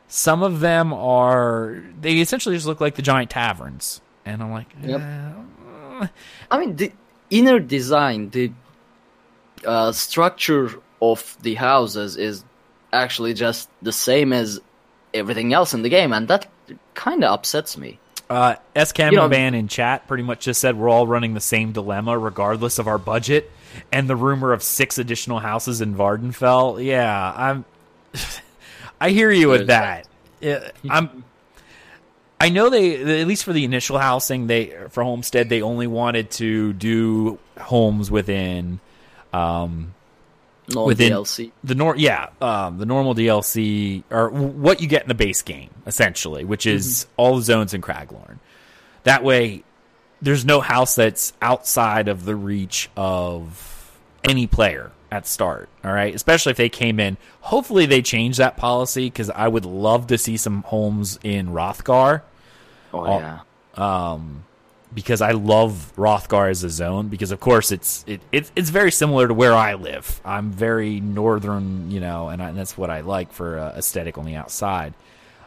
some of them are they essentially just look like the giant taverns, and I'm like, Yep. eh, I mean, the inner design, the uh, structure of the houses is actually just the same as everything else in the game, and that kind of upsets me. Uh, S. You know- Van in chat pretty much just said we're all running the same dilemma regardless of our budget, and the rumor of six additional houses in Vvardenfell. Yeah, I'm. I hear you with that. I'm. I know they at least for the initial housing they for Homestead they only wanted to do homes within um, No Within- DLC. the nor yeah um, the normal DLC or w- what you get in the base game essentially, which is all the zones in Craglorn. That way, there's no house that's outside of the reach of any player at start. All right, especially if they came in. Hopefully, they change that policy because I would love to see some homes in Wrothgar Oh, yeah. um, because I love Wrothgar as a zone. Because of course it's it, it it's very similar to where I live. I'm very northern, you know, and, I, and that's what I like for uh, aesthetic on the outside.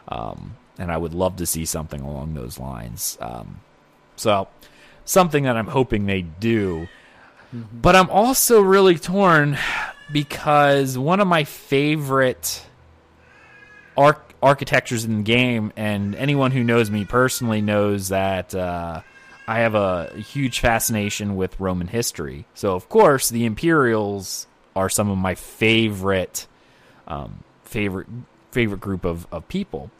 Um, and I would love to see something along those lines. Um, so something that I'm hoping they do. But I'm also really torn because one of my favorite arch- architectures in the game, and anyone who knows me personally knows that uh, I have a huge fascination with Roman history. So, of course, the Imperials are some of my favorite, um, favorite, favorite group of, of people.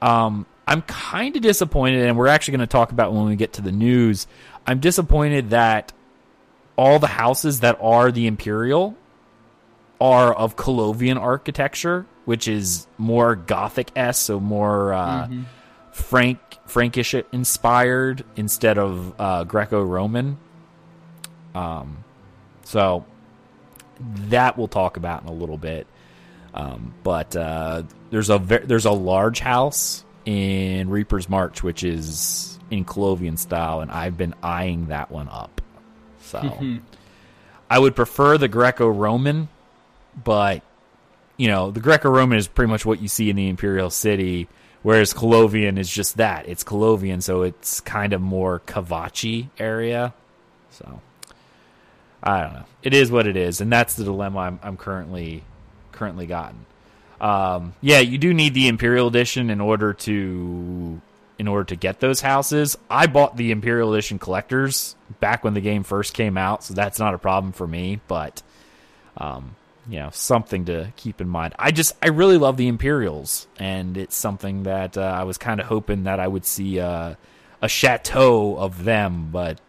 Um, I'm kind of disappointed, and we're actually going to talk about when we get to the news. I'm disappointed that all the houses that are the Imperial are of Colovian architecture, which is more Gothic s, so more uh, Frank Frankish inspired instead of uh, Greco Roman. Um, so that we'll talk about in a little bit. Um, but uh, there's a ver- there's a large house in Reaper's March, which is in Colovian style, and I've been eyeing that one up. So I would prefer the Greco-Roman, but you know the Greco-Roman is pretty much what you see in the Imperial City, whereas Colovian is just that. It's Colovian, so it's kind of more Kvatch area. So I don't know. It is what it is, and that's the dilemma I'm, I'm currently currently gotten. Um, yeah, you do need the Imperial Edition in order to in order to get those houses. I bought the Imperial Edition collectors back when the game first came out, so that's not a problem for me. But um, you know, something to keep in mind. I just I really love the Imperials, and it's something that uh, I was kind of hoping that I would see uh, a chateau of them, but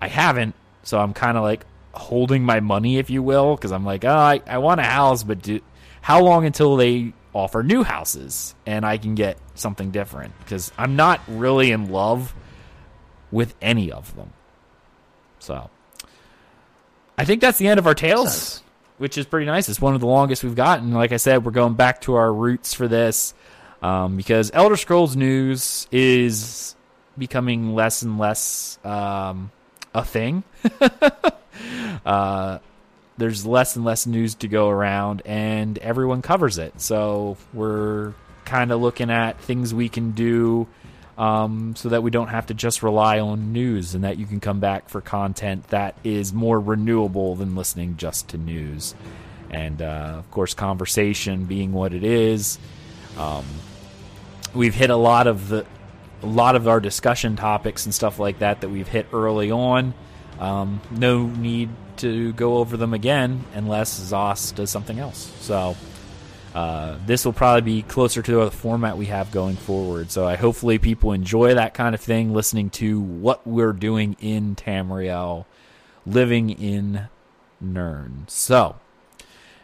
I haven't. So I'm kind of like holding my money, if you will, because I'm like, oh, I, I want a house, but do, how long until they offer new houses and I can get something different? Because I'm not really in love with any of them. So I think that's the end of our tales, which is pretty nice. It's one of the longest we've gotten. Like I said, we're going back to our roots for this um, because Elder Scrolls news is becoming less and less um, a thing. uh, there's less and less news to go around, and everyone covers it. So we're kind of looking at things we can do um, so that we don't have to just rely on news and that you can come back for content that is more renewable than listening just to news. And uh, of course, conversation being what it is. Um, we've hit a lot of the a lot of our discussion topics and stuff like that that we've hit early on. Um, no need to go over them again unless Zos does something else. So uh, this will probably be closer to the format we have going forward. So I hopefully people enjoy that kind of thing, listening to what we're doing in Tamriel, living in Nirn. So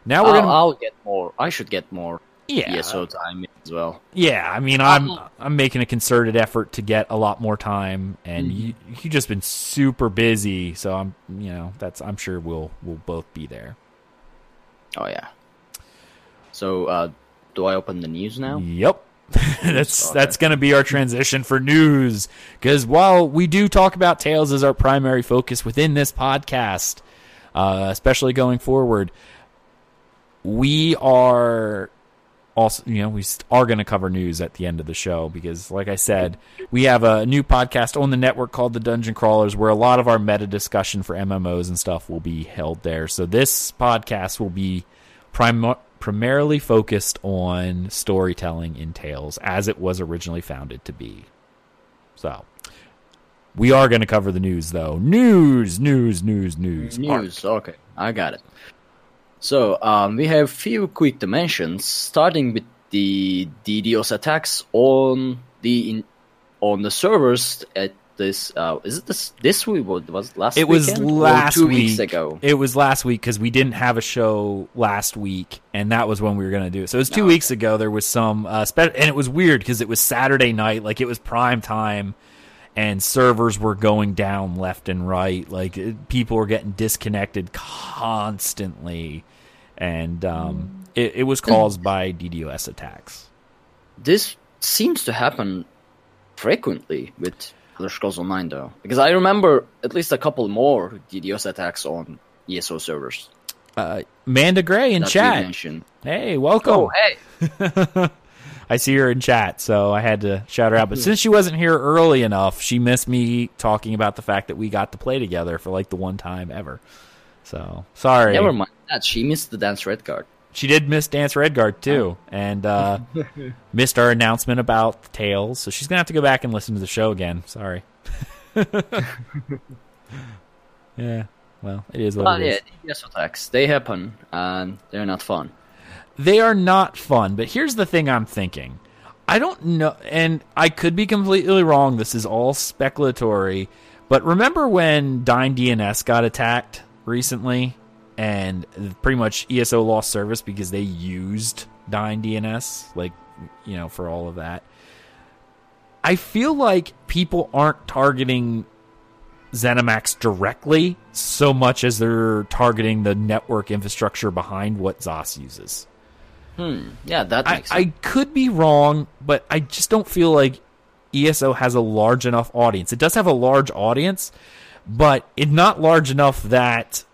now we're I'll, gonna. I'll get more. I should get more Yeah. ESO time as well. Yeah, I mean, I'm I'm making a concerted effort to get a lot more time, and you you just been super busy, so I'm you know that's I'm sure we'll we'll both be there. Oh yeah. So, uh, do I open the news now? Yep. that's Okay. that's going to be our transition for news because while we do talk about Tales as our primary focus within this podcast, uh, especially going forward, we are also you know we are going to cover news at the end of the show because like I said, we have a new podcast on the network called the Dungeon Crawlers where a lot of our meta discussion for MMOs and stuff will be held there. So this podcast will be prim- primarily focused on storytelling in Tales as it was originally founded to be. So, we are going to cover the news though. News, news, news, news. News. Okay, I got it. So, um, we have a few quick dimensions, starting with the DDoS attacks on the in, on the servers at this. Uh, is it this this week? Was it last? It was last two week. weeks ago. It was last week because we didn't have a show last week, and that was when we were going to do it. So it was two No. weeks ago. There was some, uh, spe- and it was weird because it was Saturday night, like it was prime time, and servers were going down left and right. Like it, people were getting disconnected constantly, and um, it, it was caused by DDoS attacks. this seems to happen frequently with Elder Scrolls Online, though, because I remember at least a couple more DDoS attacks on ESO servers. Uh, Manda Gray in chat. Hey, welcome. Oh, hey, I see her in chat, so I had to shout her out. But since she wasn't here early enough, she missed me talking about the fact that we got to play together for like the one time ever. So sorry. never mind that. She missed the dance Redguard. She did miss Dance Redguard too, and uh, missed our announcement about Tails. So she's gonna have to go back and listen to the show again. Sorry. yeah. Well, it is what But it yeah, is. DDoS attacks they happen and they're not fun. They are not fun. But here's the thing I'm thinking. I don't know, and I could be completely wrong. This is all speculatory. But remember when Dyn DNS got attacked recently, and pretty much ESO lost service because they used Dyn DNS, like you know, for all of that. I feel like people aren't targeting ZeniMax directly so much as they're targeting the network infrastructure behind what ZOS uses. Hmm. Yeah, that I, sense. I could be wrong, but I just don't feel like ESO has a large enough audience. It does have a large audience, but it's not large enough that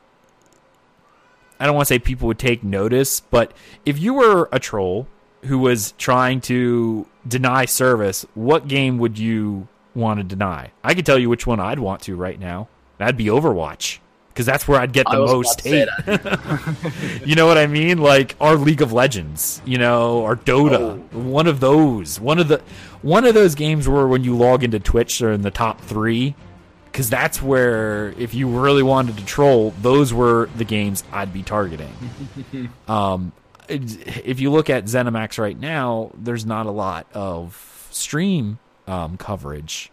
I don't want to say people would take notice. But if you were a troll who was trying to deny service, what game would you want to deny? I could tell you which one I'd want to right now. That'd be Overwatch. Because that's where I'd get the most hate. you know what I mean? Like our League of Legends, you know, or Dota. One of those. One of the one of those games where when you log into Twitch they're in the top three. Because that's where, if you really wanted to troll, those were the games I'd be targeting. um, if you look at ZeniMax right now, there's not a lot of stream um, coverage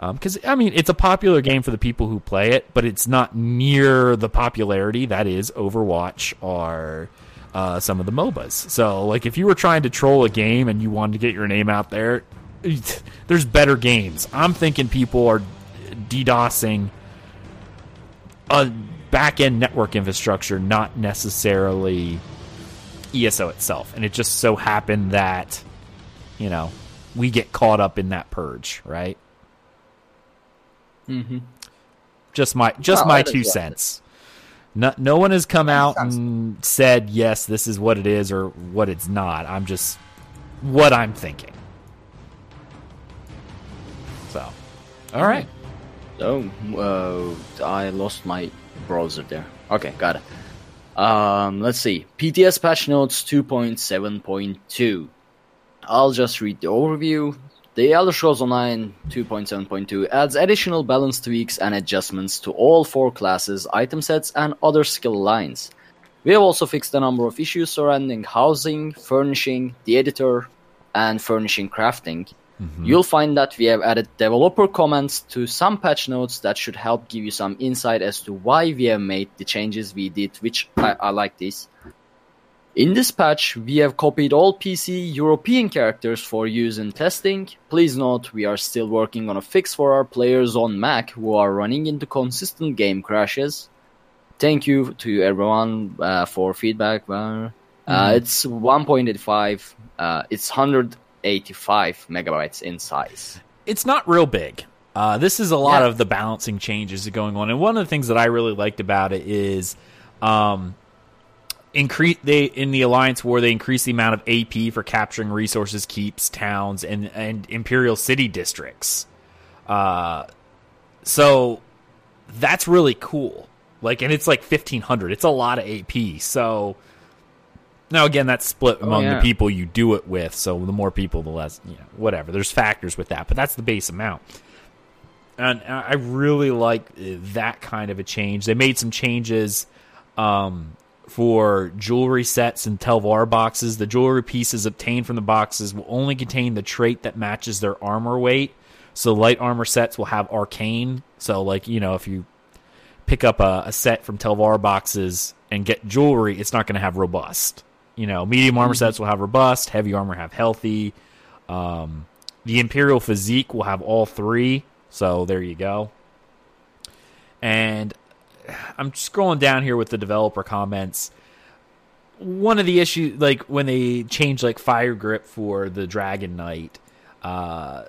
because um, I mean it's a popular game for the people who play it, but it's not near the popularity that is Overwatch or uh, some of the MOBAs. So, like, if you were trying to troll a game and you wanted to get your name out there, there's better games. I'm thinking people are DDoSing a back end network infrastructure, not necessarily ESO itself. And it just so happened that, you know, we get caught up in that purge, right? Mm-hmm. Just my just Well, my two cents. No, no one has come out and said yes, this is what it is or what it's not. I'm just what I'm thinking. So, all right. Oh, uh, I lost my browser there. Okay, got it. Um, let's see. PTS patch notes 2.7.2. I'll just read the overview. The Elder Scrolls Online 2.7.2 adds additional balance tweaks and adjustments to all four classes, item sets, and other skill lines. We have also fixed a number of issues surrounding housing, furnishing, the editor, and furnishing crafting. Mm-hmm. You'll find that we have added developer comments to some patch notes that should help give you some insight as to why we have made the changes we did, which I, I like this. In this patch, we have copied all PC European characters for use in testing. Please note we are still working on a fix for our players on Mac who are running into consistent game crashes. Thank you to everyone uh, for feedback. Uh, uh, it's 1.85. Uh, it's 185 megabytes in size. it's not real big. Uh, this is a lot Yeah. of the balancing changes going on, and one of the things that I really liked about it is, um, increase they in the alliance war they increase the amount of AP for capturing resources, keeps, towns, and and imperial city districts. Uh, so that's really cool. Like, and it's like fifteen hundred. It's a lot of AP. So now again, that's split among yeah. the people you do it with. So the more people, the less, you know, whatever. There's factors with that, but that's the base amount. And I really like uh, that kind of a change. They made some changes um, for jewelry sets and Telvar boxes. The jewelry pieces obtained from the boxes will only contain the trait that matches their armor weight. So light armor sets will have arcane. So like you know, if you pick up a, a set from Telvar boxes and get jewelry, it's not going to have robust. You know, medium armor sets will have robust, heavy armor have healthy. Um, the Imperial physique will have all three. So there you go. And I'm scrolling down here with the developer comments. One of the issues, like when they changed like fire grip for the Dragon Knight, uh,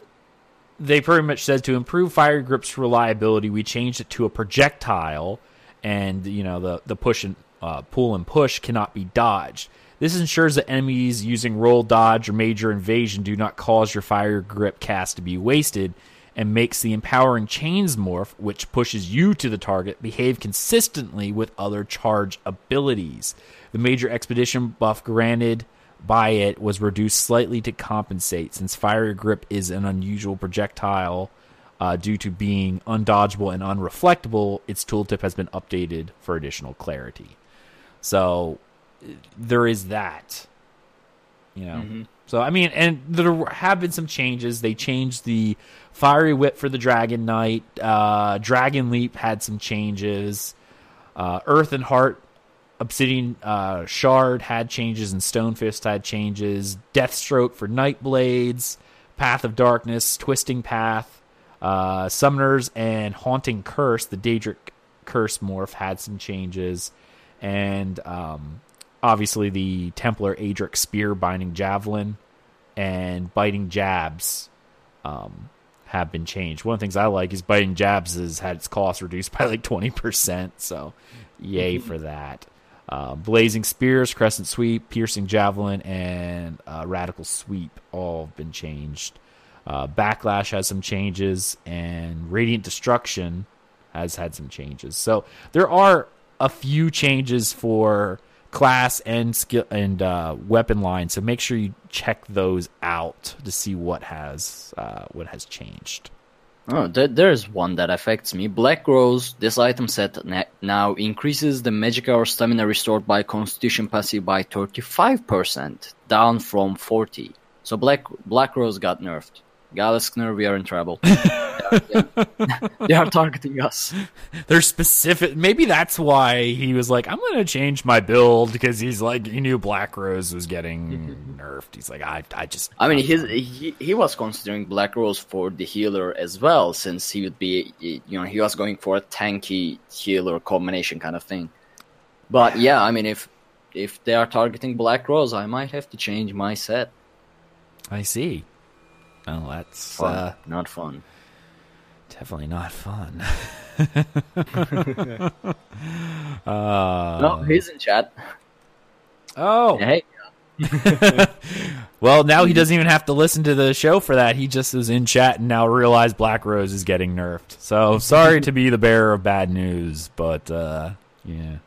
they pretty much said to improve fire grip's reliability, we changed it to a projectile, and you know the the push and uh, pull and push cannot be dodged. This ensures that enemies using roll dodge or major evasion do not cause your fire grip cast to be wasted, and makes the empowering chains morph, which pushes you to the target, behave consistently with other charge abilities. The major expedition buff granted by it was reduced slightly to compensate, since fire grip is an unusual projectile uh, due to being undodgeable and unreflectable. Its tooltip has been updated for additional clarity. So there is that. You know. So I mean, and there have been some changes. They changed the fiery whip for the Dragon Knight. Uh, Dragon Leap had some changes. Uh, Earthen Heart, Obsidian uh, Shard had changes, and Stone Fist had changes. Deathstroke for Night Blades, Path of Darkness, Twisting Path, uh, Summoners, and Haunting Curse. The Daedric Curse morph had some changes, and um, obviously the Templar Aedric spear binding javelin and biting jabs um, have been changed. One of the things I like is biting jabs has had its cost reduced by like twenty percent. So, yay for that. Uh, blazing spears, crescent sweep, piercing javelin, and uh, radial sweep all have been changed. Uh, backlash has some changes, and radiant destruction has had some changes. So there are a few changes for class and skill and uh, weapon line. So make sure you check those out to see what has uh, what has changed. Oh, there, there's one that affects me. Black Rose, this item set now increases the Magicka and stamina restored by Constitution passive by 35%, down from 40. So Black Black Rose got nerfed. Galaskner, we are in trouble. they are targeting us. They're specific. Maybe that's why he was like, "I'm going to change my build" because he's like, he knew Black Rose was getting nerfed. He's like, I, I just. I mean, his, he he was considering Black Rose for the healer as well, since he would be, you know, he was going for a tanky healer combination kind of thing. But yeah, I mean, if if they are targeting Black Rose, I might have to change my set. I see. Well, that's Fun, uh, not fun. definitely not fun. no, he's in chat. Oh, Hey, well, now he doesn't even have to listen to the show for that. He just was in chat and now realized Black Rose is getting nerfed. So sorry to be the bearer of bad news, but uh, yeah.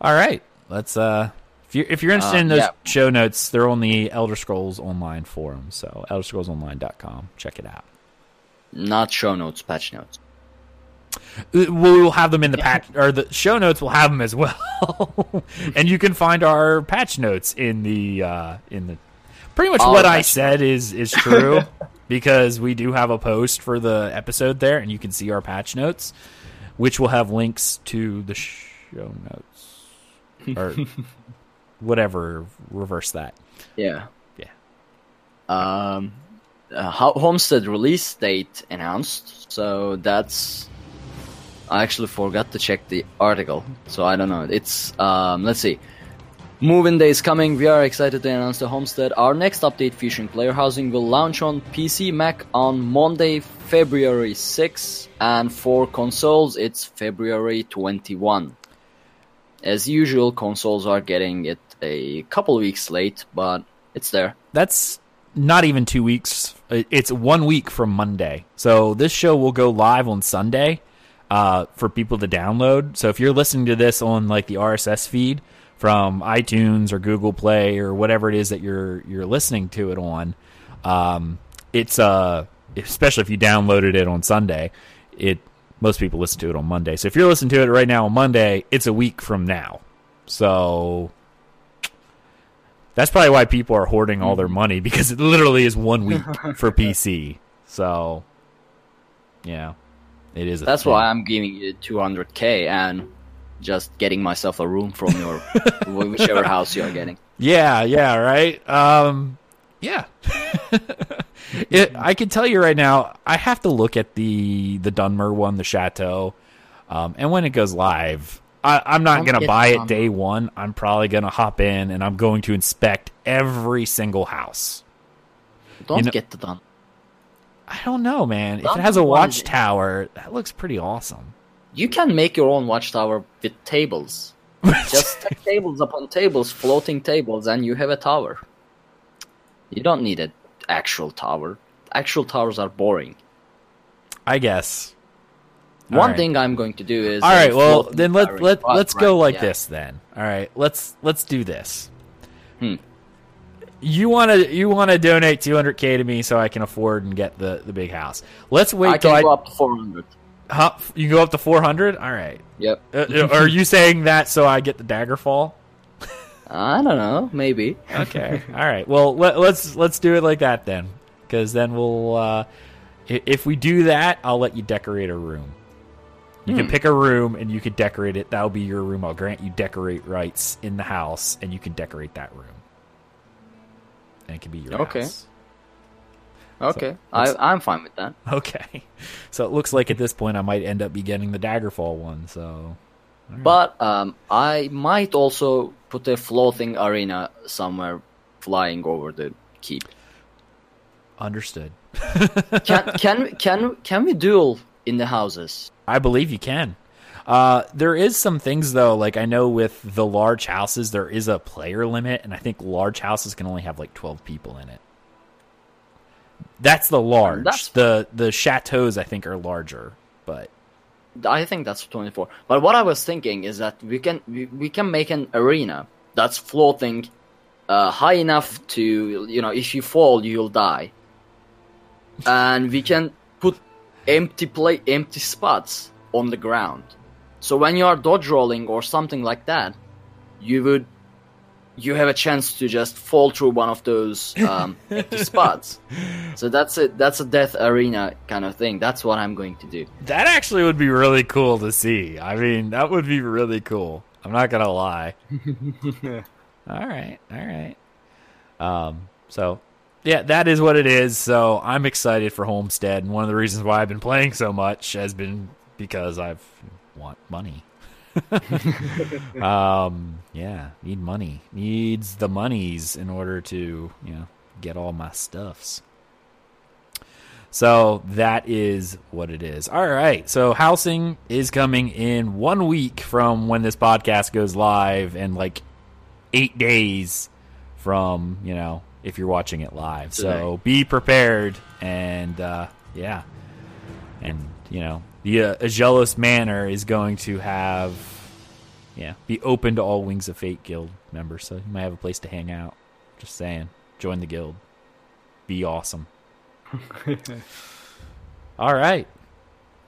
All right, let's. Uh, if you're if you're interested Uh, in those yeah. show notes, they're on the Elder Scrolls Online forum. So ElderScrollsOnline.com. Check it out. not show notes, patch notes. Uh, We'll have them in the patch or the show notes. We'll have them as well, and you can find our patch notes in the uh, in the. Pretty much All what I said is is true because we do have a post for the episode there, and you can see our patch notes, which will have links to the show notes or whatever. Reverse that. Yeah. Yeah. Um, uh, Homestead release date announced, so that's. I actually forgot to check the article, so I don't know. It's um, let's see. Moving day is coming. We are excited to announce the Homestead. Our next update featuring player housing will launch on PC, Mac on Monday, February 6, and for consoles, it's February 21. As usual, consoles are getting it a couple weeks late, but it's there. That's not even two weeks. It's one week from Monday. So this show will go live on Sunday uh, for people to download. So if you're listening to this on like the RSS feed from iTunes or Google Play or whatever it is that you're you're listening to it on, um, it's uh especially if you downloaded it on Sunday, it most people listen to it on Monday. So if you're listening to it right now on Monday, it's a week from now. So that's probably why people are hoarding all their money because it literally is one week for PC. So, yeah, it is. A That's thing. why I'm giving you 200k and just getting myself a room from your whichever house you're getting. Yeah, yeah, right. Um, yeah. it, I can tell you right now. I have to look at the the Dunmer one, the Chateau, um, and when it goes live, I, I'm not gonna buy it Dunmer. day one. I'm probably gonna hop in and I'm going to inspect every single house. Don't You know- get the done. I don't know, man. If it has a watchtower, that looks pretty awesome. You can make your own watchtower with tables. Just tables upon tables, floating tables, and you have a tower. You don't need an actual tower. Actual towers are boring. I guess. All One right. thing I'm going to do is All right, well then let let let's go right, like yeah. this then. All right, let's let's do this. Hmm. You want to you want to donate 200k to me so I can afford and get the the big house. Let's wait I till can I go up to 400. huh, you can go up to 400. All right. Yep. Uh, uh, are you saying that so I get the Daggerfall? I don't know. Maybe. Okay. All right. Well, let, let's let's do it like that then, because then we'll. Uh, if we do that, I'll let you decorate a room. You Hmm. can pick a room and you can decorate it. That'll be your room. I'll grant you decorate rights in the house, and you can decorate that room. And it can be your Okay. house. Okay. let's- I, I'm fine with that. Okay. So it looks like at this point I might end up be getting the Daggerfall one. So But um, I might also put a floating arena somewhere flying over the keep. Understood. Can can can can we duel in the houses? I believe you can. Uh, there is some things though, like I know with the large houses, there is a player limit, and I think large houses can only have like twelve people in it. That's the large. That's- the the chateaus I think are larger, but I think that's 24. But what I was thinking is that we can we, we can make an arena that's floating uh, high enough to you know if you fall you'll die, and we can put empty play empty spots on the ground. So when you are dodge rolling or something like that, you would you have a chance to just fall through one of those um, empty spots. So that's a that's a death arena kind of thing. That's what I'm going to do. that actually would be really cool to see. I mean, that would be really cool. I'm not gonna lie. all right, all right. Um, so yeah, that is what it is. So I'm excited for Homestead, and one of the reasons why I've been playing so much has been because I've want money. um, yeah, need money. Needs the monies in order to you know get all my stuffs. So that is what it is. All right. So housing is coming in one week from when this podcast goes live and like eight days from, you know, if you're watching it live. So be prepared and, uh, yeah. And, you know, the uh, Agelos Manor is going to have, yeah, be open to all Wings of Fate Guild members. So you might have a place to hang out. Just saying. Join the guild. Be awesome. All right.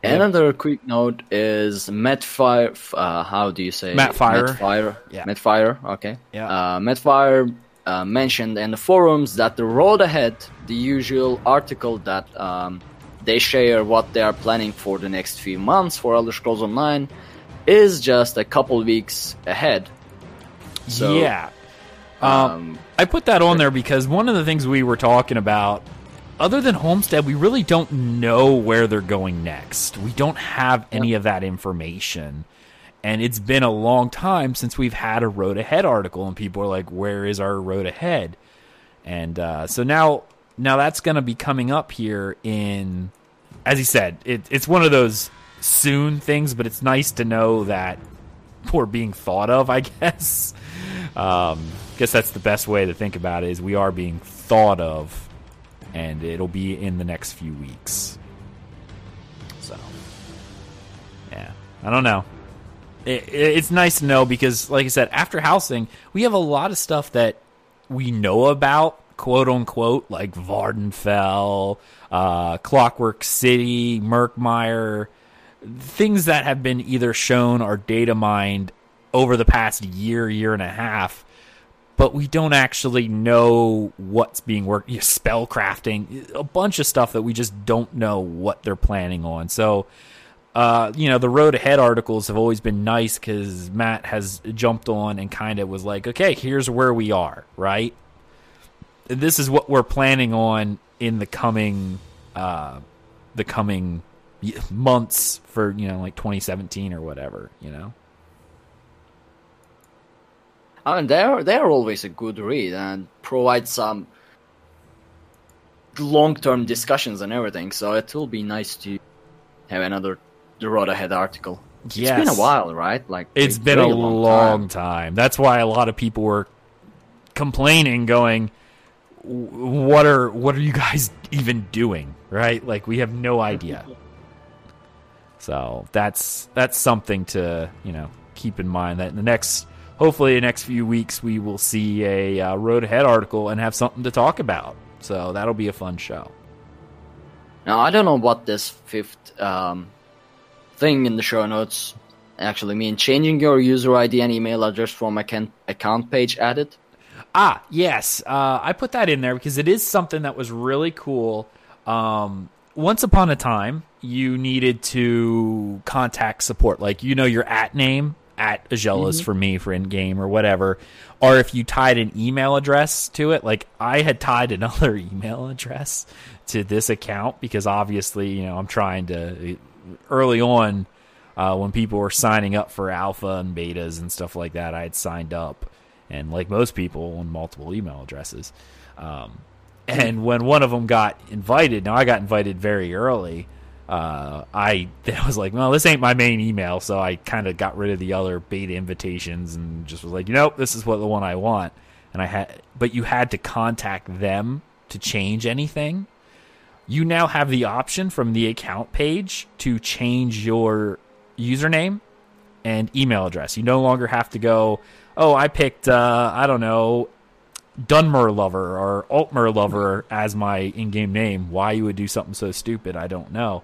Another quick note is Metfire. Uh, how do you say? Matt Firor. Fire. Yeah. Metfire. Okay. Yeah. Uh, Metfire uh, mentioned in the forums that the road ahead, the usual article that um, they share what they are planning for the next few months for Elder Scrolls Online, is just a couple weeks ahead. So, yeah. Um, Um, I put that on there because one of the things we were talking about, other than Homestead, we really don't know where they're going next. We don't have any of that information. And it's been a long time since we've had a Road Ahead article, and people are like, "Where is our Road Ahead?" And uh, so now, now that's going to be coming up here in, as he said, it, it's one of those soon things, but it's nice to know that we're being thought of. I guess. Um, guess that's the best way to think about it. Is we are being thought of, and it'll be in the next few weeks. So, yeah, I don't know. It, it, it's nice to know because, like I said, after housing, we have a lot of stuff that we know about, quote unquote, like Vvardenfell, uh, Clockwork City, Murkmire, things that have been either shown or data mined over the past year, year and a half, but we don't actually know what's being worked. Yeah, spell crafting, a bunch of stuff that we just don't know what they're planning on. So, uh, you know, the road ahead articles have always been nice because Matt has jumped on and kind of was like, okay, here's where we are, right? This is what we're planning on in the coming, uh, the coming months for you know like 2017 or whatever, you know. I mean, they're they're always a good read and provide some long-term discussions and everything. So it will be nice to have another the road ahead article. It's been a while, right? Like It's been a really long, time. time. That's why a lot of people were complaining, going, "W- "What are what are you guys even doing?" Right? Like we have no idea. so that's that's something to you know keep in mind. That in the next, hopefully, the next few weeks, we will see a uh, road ahead article and have something to talk about. So that'll be a fun show. Now I don't know what this fifth um, thing in the show notes actually mean. Changing your user ID and email address from account account page added. Ah, yes. Uh, I put that in there because it is something that was really cool. Um, once upon a time, you needed to contact support, like you know your at name at Agelas for me for in game or whatever, or if you tied an email address to it. Like I had tied another email address to this account because obviously you know I'm trying to early on. Uh, when people were signing up for alpha and betas and stuff like that, I had signed up, and like most people, on multiple email addresses. Um, and when one of them got invited, now I got invited very early. Uh, I, was like, well, this ain't my main email, so I kind of got rid of the other beta invitations and just was like, you know, this is what the one I want. And I had, but you had to contact them to change anything. You now have the option from the account page to change your username and email address. You no longer have to go, oh, I picked, uh, I don't know, Dunmer Lover or Altmer Lover as my in-game name. Why you would do something so stupid, I don't know.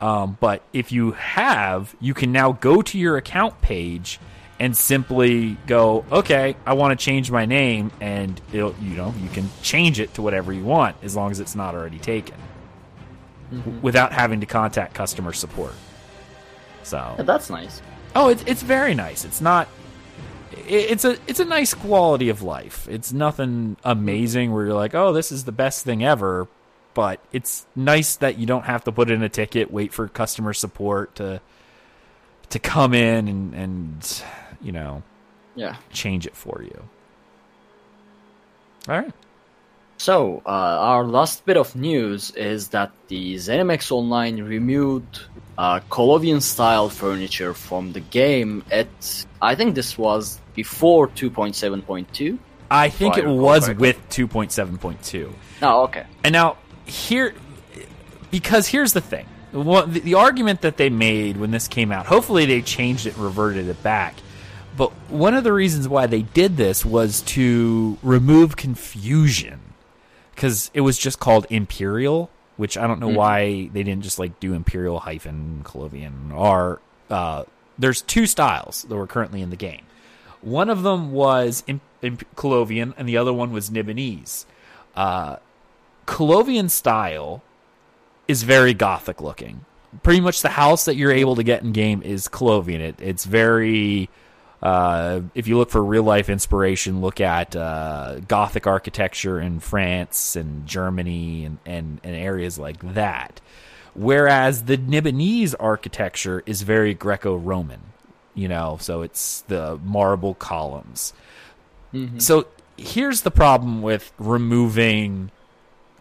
Um, but if you have, you can now go to your account page and simply go, okay, I want to change my name, and you know you can change it to whatever you want as long as it's not already taken, mm-hmm. without having to contact customer support. So yeah, that's nice. Oh, it's it's very nice. It's not. It's a it's a nice quality of life. It's nothing amazing where you're like, oh, this is the best thing ever. But it's nice that you don't have to put in a ticket, wait for customer support to to come in and and you know, yeah, change it for you. All right. So, uh, our last bit of news is that the ZeniMax Online removed uh, Colovian style furniture from the game at, I think this was before 2.7.2. I think it was with 2.7.2. Oh, okay. And now, here, because here's the thing. Well, the, the argument that they made when this came out, hopefully they changed it and reverted it back. But one of the reasons why they did this was to remove confusion because it was just called Imperial, which I don't know mm-hmm. why they didn't just like do Imperial hyphen Colovian. Or uh, there's two styles that were currently in the game. One of them was in Colovian, and the other one was Nibenese. Uh, Colovian style is very gothic looking. Pretty much the house that you're able to get in game is Colovian. It, it's very uh, if you look for real life inspiration, look at uh, Gothic architecture in France and Germany and, and, and areas like that. Whereas the Nibenese architecture is very Greco Roman, you know, so it's the marble columns. Mm-hmm. So here's the problem with removing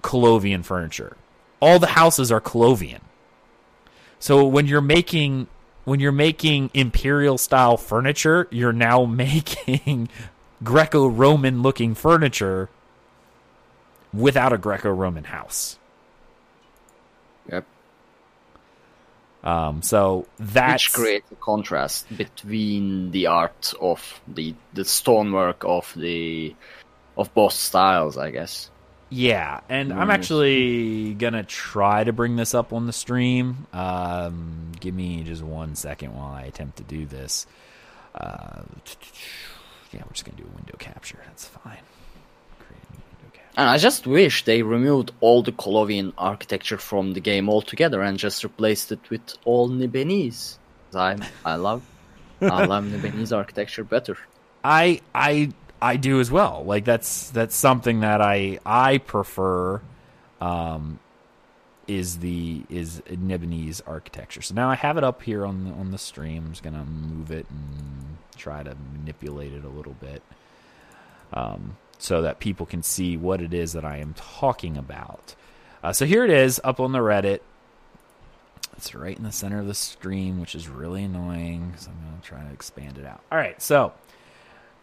Colovian furniture all the houses are Colovian. So when you're making when you're making imperial style furniture, you're now making Greco-Roman looking furniture without a Greco-Roman house. Yep. Um, so that which creates a contrast between the art of the the stonework of the of both styles, I guess. Yeah, and I'm actually gonna try to bring this up on the stream. Um, give me just one second while I attempt to do this. Uh, yeah, we're just gonna do a window capture. That's fine. And I just wish they removed all the Colovian architecture from the game altogether and just replaced it with all Nibenese. I I love I love Nibenese architecture better. I I I do as well. Like that's that's something that I I prefer. Um, is the is Nibenese architecture. So now I have it up here on the, on the stream. I'm just gonna move it and try to manipulate it a little bit, um, so that people can see what it is that I am talking about. Uh, so here it is up on the Reddit. It's right in the center of the stream, which is really annoying. So I'm gonna try to expand it out. All right, so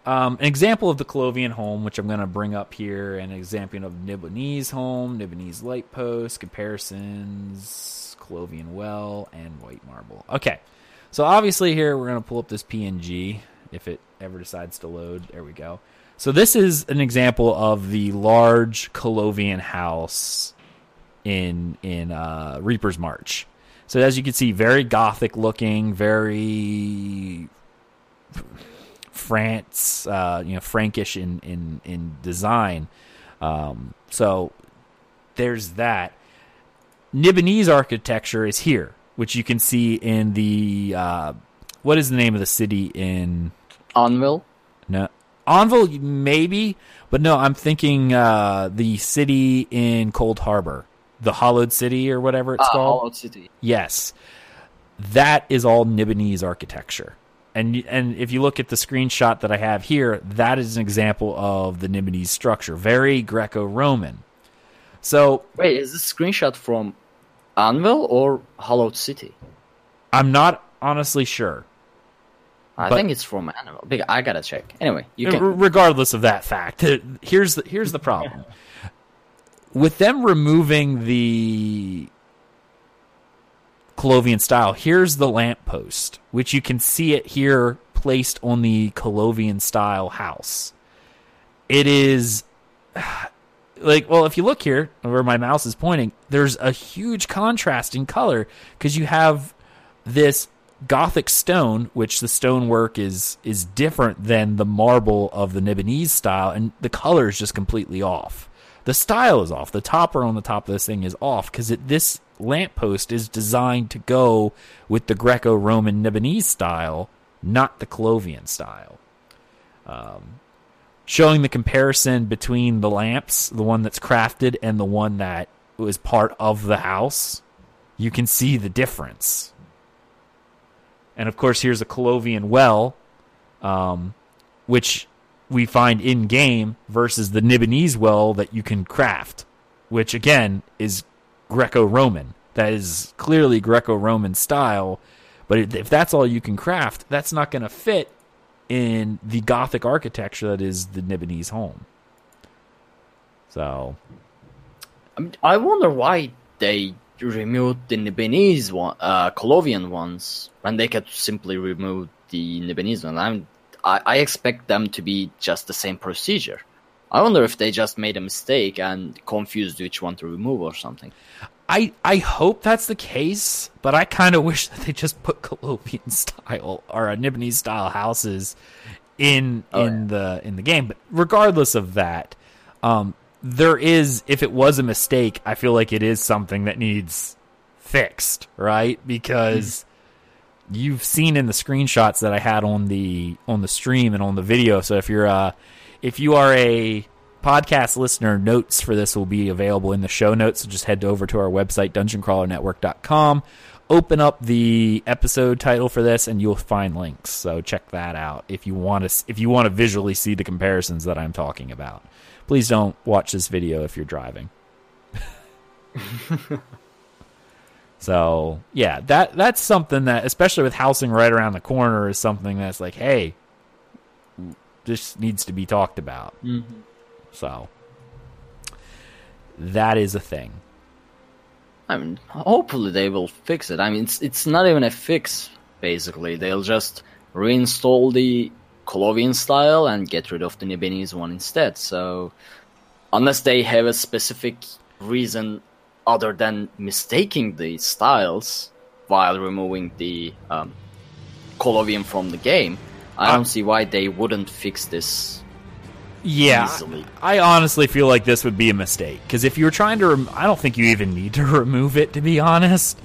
um, an example of the Colovian home, which I'm going to bring up here, an example of Nibenese home, Nibenese light post, comparisons, Colovian well, and white marble. Okay, so obviously here we're going to pull up this PNG if it ever decides to load. There we go. So this is an example of the large Colovian house in in uh, Reaper's March. So as you can see, very gothic looking, very France, uh, you know, Frankish in in in design. Um, so there's that. Nibenese architecture is here, which you can see in the uh, what is the name of the city in Anvil? No, Anvil maybe, but no, I'm thinking uh, the city in Coldharbour, the Hollowed City or whatever it's ah, called. Hollowed City. Yes, that is all Nibenese architecture. And and if you look at the screenshot that I have here, that is an example of the Nibenese structure, very Greco-Roman. So Wait, is this screenshot from Anvil or Hollowed City? I'm not honestly sure. I But- think it's from Anvil. I gotta check. Anyway, you can. regardless of that fact, here's the, here's the problem. With them removing the Colovian style, here's the lamppost, which you can see it here placed on the Colovian style house. It is like well if you look here where my mouse is pointing there's a huge contrast in color because you have this gothic stone which the stonework is is different than the marble of the Nibenese style and the color is just completely off. The style is off. The topper on the top of this thing is off because this lamppost is designed to go with the greco-roman Nibenese style not the colovian style showing the comparison between the lamps, the one that's crafted and the one that was part of the house, you can see the difference. And of course, here's a Colovian well, um, which we find in game versus the Nibenese well that you can craft, which again is Greco Roman. That is clearly Greco Roman style. But if that's all you can craft, that's not going to fit in the Gothic architecture that is the Nibenese home. So, I wonder why they removed the Nibenese one, uh, Colovian ones, when they could simply remove the Nibenese one. I'm, I, I expect them to be just the same procedure. I wonder if they just made a mistake and confused which one to remove or something. I I hope that's the case, but I kind of wish that they just put Colovian style or Nibenese style houses in Oh, in the in the game. But regardless of that, um, there is if it was a mistake, I feel like it is something that needs fixed, right? Because you've seen in the screenshots that I had on the on the stream and on the video. So if you're uh if you are a podcast listener, notes for this will be available in the show notes. So just head over to our website dungeoncrawlernetwork.com, open up the episode title for this, and you'll find links. So check that out if you want to if you want to visually see the comparisons that I'm talking about. Please don't watch this video if you're driving. So yeah, that that's something that, especially with housing right around the corner, is something that's like, hey, this needs to be talked about. So that is a thing. I mean, hopefully they will fix it. I mean, it's it's not even a fix. Basically, they'll just reinstall the Colovian style and get rid of the Nibenese one instead. So, unless they have a specific reason other than mistaking the styles while removing the um, Colovian from the game, I don't see why they wouldn't fix this. Yeah, Easily. I honestly feel like this would be a mistake because if you were trying to, rem- I don't think you even need to remove it to be honest.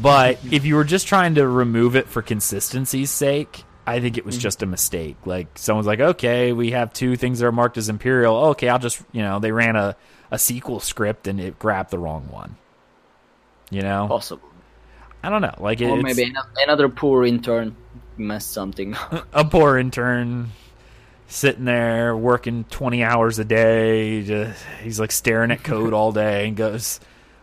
But if you were just trying to remove it for consistency's sake, I think it was mm-hmm. just a mistake. Like someone's like, okay, we have two things that are marked as Imperial. Oh, okay, I'll just, you know, they ran a, a SQL script and it grabbed the wrong one. You know, Possible. I don't know. Like, Or it's maybe another poor intern messed something up. a poor intern sitting there working 20 hours a day. Just, he's like staring at code all day and goes,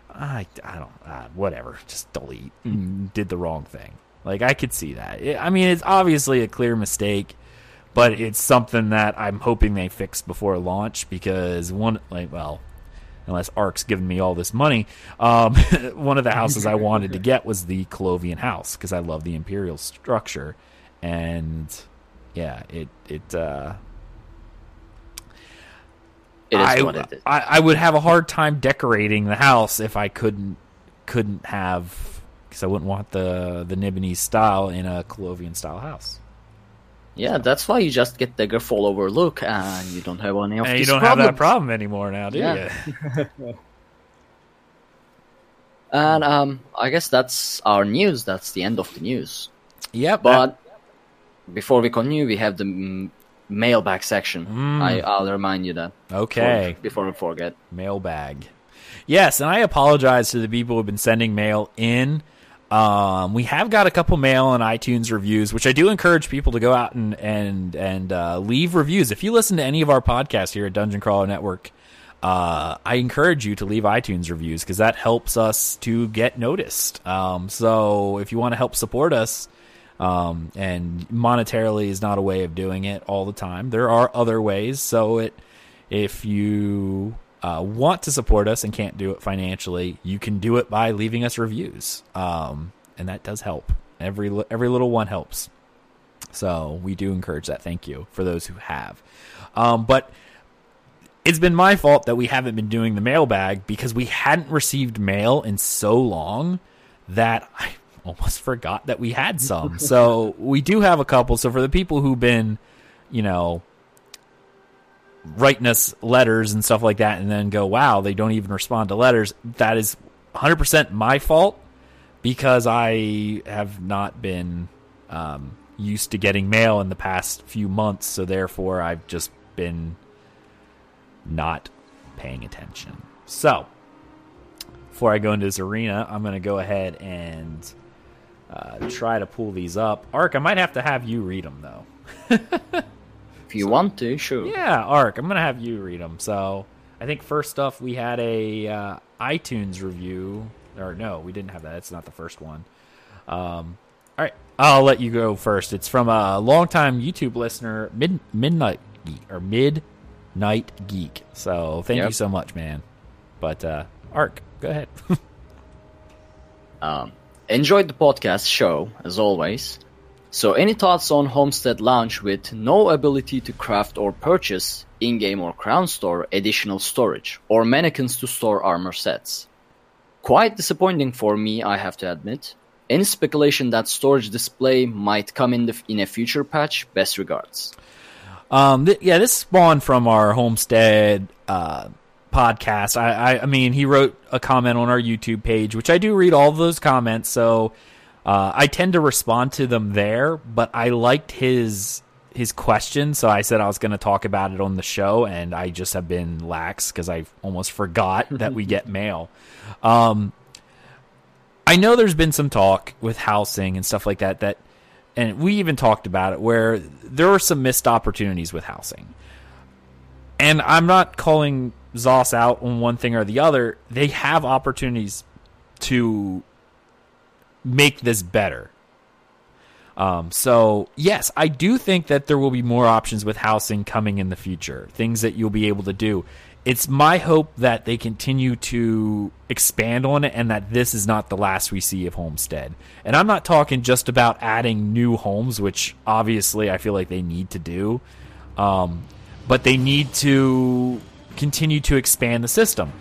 I, I don't, uh, whatever, just delete. And did the wrong thing. Like, I could see that. It- I mean, it's obviously a clear mistake, but it's something that I'm hoping they fix before launch because one, like, well, unless Ark's giving me all this money, um, one of the houses I wanted to get was the Colovian house because I love the imperial structure, and yeah, it it uh, It is I. I I would have a hard time decorating the house if I couldn't couldn't have because I wouldn't want the the Nibenese style in a Colovian style house. Yeah, that's why you just get the Fall overlook and you don't have any of And you these don't problems. have that problem anymore now, do Yeah. you? And um, I guess that's our news. That's the end of the news. Yeah, But before we continue, we have the mm, mailbag section. Mm. I, I'll remind you that. okay. Before, before we forget. mailbag. Yes, and I apologize to the people who've been sending mail in. Um, we have got a couple mail and iTunes reviews, which I do encourage people to go out and and and uh, leave reviews. If you listen to any of our podcasts here at Dungeon Crawler Network, uh, I encourage you to leave iTunes reviews because that helps us to get noticed. Um, so if you want to help support us, um, and monetarily is not a way of doing it all the time. There are other ways. So it, if you uh, want to support us and can't do it financially, you can do it by leaving us reviews, um, and that does help. Every every little one helps. So we do encourage that. Thank you for those who have. Um, but it's been my fault that we haven't been doing the mailbag because we hadn't received mail in so long that I almost forgot that we had some. so we do have a couple. So for the people who've been, you know, writing us letters and stuff like that and then go, wow, they don't even respond to letters, that is 100% my fault because I have not been um, used to getting mail in the past few months. So therefore, I've just been not paying attention. So before I go into this arena, I'm going to go ahead and uh, try to pull these up. Ark, I might have to have you read them though. if you so, want to, sure. Yeah, Ark, I'm gonna have you read them. So I think first off, we had a uh, iTunes review, or no, we didn't have that. It's not the first one. Um, all right, I'll let you go first. It's from a longtime YouTube listener, Mid Midnight Geek or Midnight Geek. So thank yep. you so much, man. But uh, Ark, go ahead. um, Enjoyed the podcast show, as always. So, any thoughts on Homestead launch with no ability to craft or purchase in game or crown store additional storage or mannequins to store armor sets? Quite disappointing for me, I have to admit. Any speculation that storage display might come in the, in a future patch? Best regards. Um, th- yeah, this spawned from our Homestead uh, podcast. I, I, I mean, he wrote a comment on our YouTube page, which I do read all those comments. So uh, I tend to respond to them there. But I liked his his question, so I said I was going to talk about it on the show, and I just have been lax because I almost forgot that we get mail. Um, I know there's been some talk with housing and stuff like that that, and we even talked about it where there are some missed opportunities with housing. And I'm not calling ZOS out on one thing or the other, they have opportunities to make this better. Um, so yes, I do think that there will be more options with housing coming in the future. Things that you'll be able to do. It's my hope that they continue to expand on it and that this is not the last we see of Homestead. And I'm not talking just about adding new homes, which obviously I feel like they need to do. Um, but they need to continue to expand the system.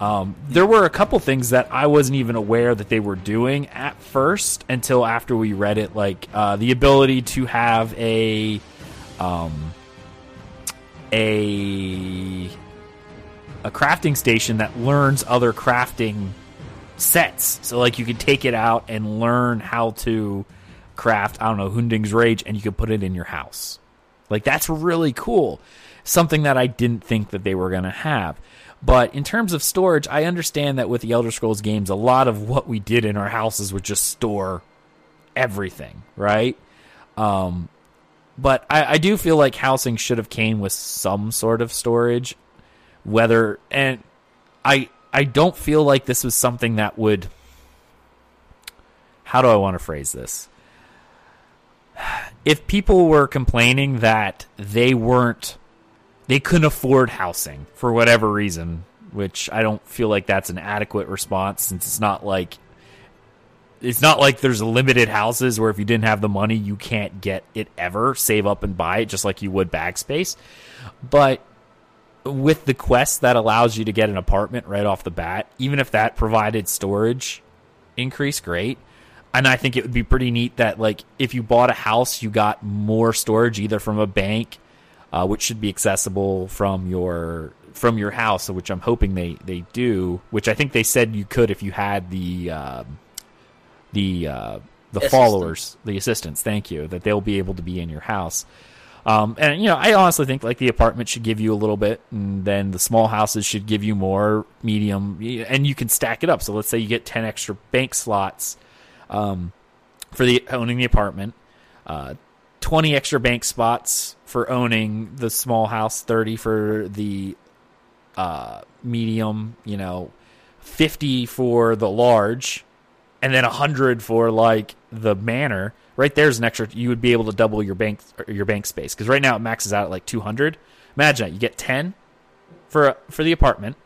Um, there were a couple things that I wasn't even aware that they were doing at first until after we read it, like uh, the ability to have a um, a a crafting station that learns other crafting sets. So like you could take it out and learn how to craft, I don't know, Hunding's Rage and you could put it in your house. Like that's really cool something that I didn't think that they were going to have. But in terms of storage, I understand that with the Elder Scrolls games, a lot of what we did in our houses would just store everything, right? Um, but I, I do feel like housing should have came with some sort of storage, whether and I I don't feel like this was something that would. How do I want to phrase this? If people were complaining that they weren't they couldn't afford housing for whatever reason, which I don't feel like that's an adequate response since it's not like it's not like there's limited houses where if you didn't have the money you can't get it ever, save up and buy it just like you would backspace. But with the quest that allows you to get an apartment right off the bat, even if that provided storage increase, great. And I think it would be pretty neat that like if you bought a house, you got more storage either from a bank uh, which should be accessible from your from your house, which I'm hoping they, they do. Which I think they said you could if you had the uh, the uh, the followers, the assistants. Thank you. That they'll be able to be in your house. Um, and you know, I honestly think like the apartment should give you a little bit, and then the small houses should give you more medium, and you can stack it up. So let's say you get ten extra bank slots um, for the owning the apartment. Uh, 20 extra bank spots for owning the small house, 30 for the uh, medium, you know, 50 for the large, and then 100 for like the manor. Right there's an extra. You would be able to double your bank your bank space because right now it maxes out at like 200. Imagine that you get 10 for for the apartment,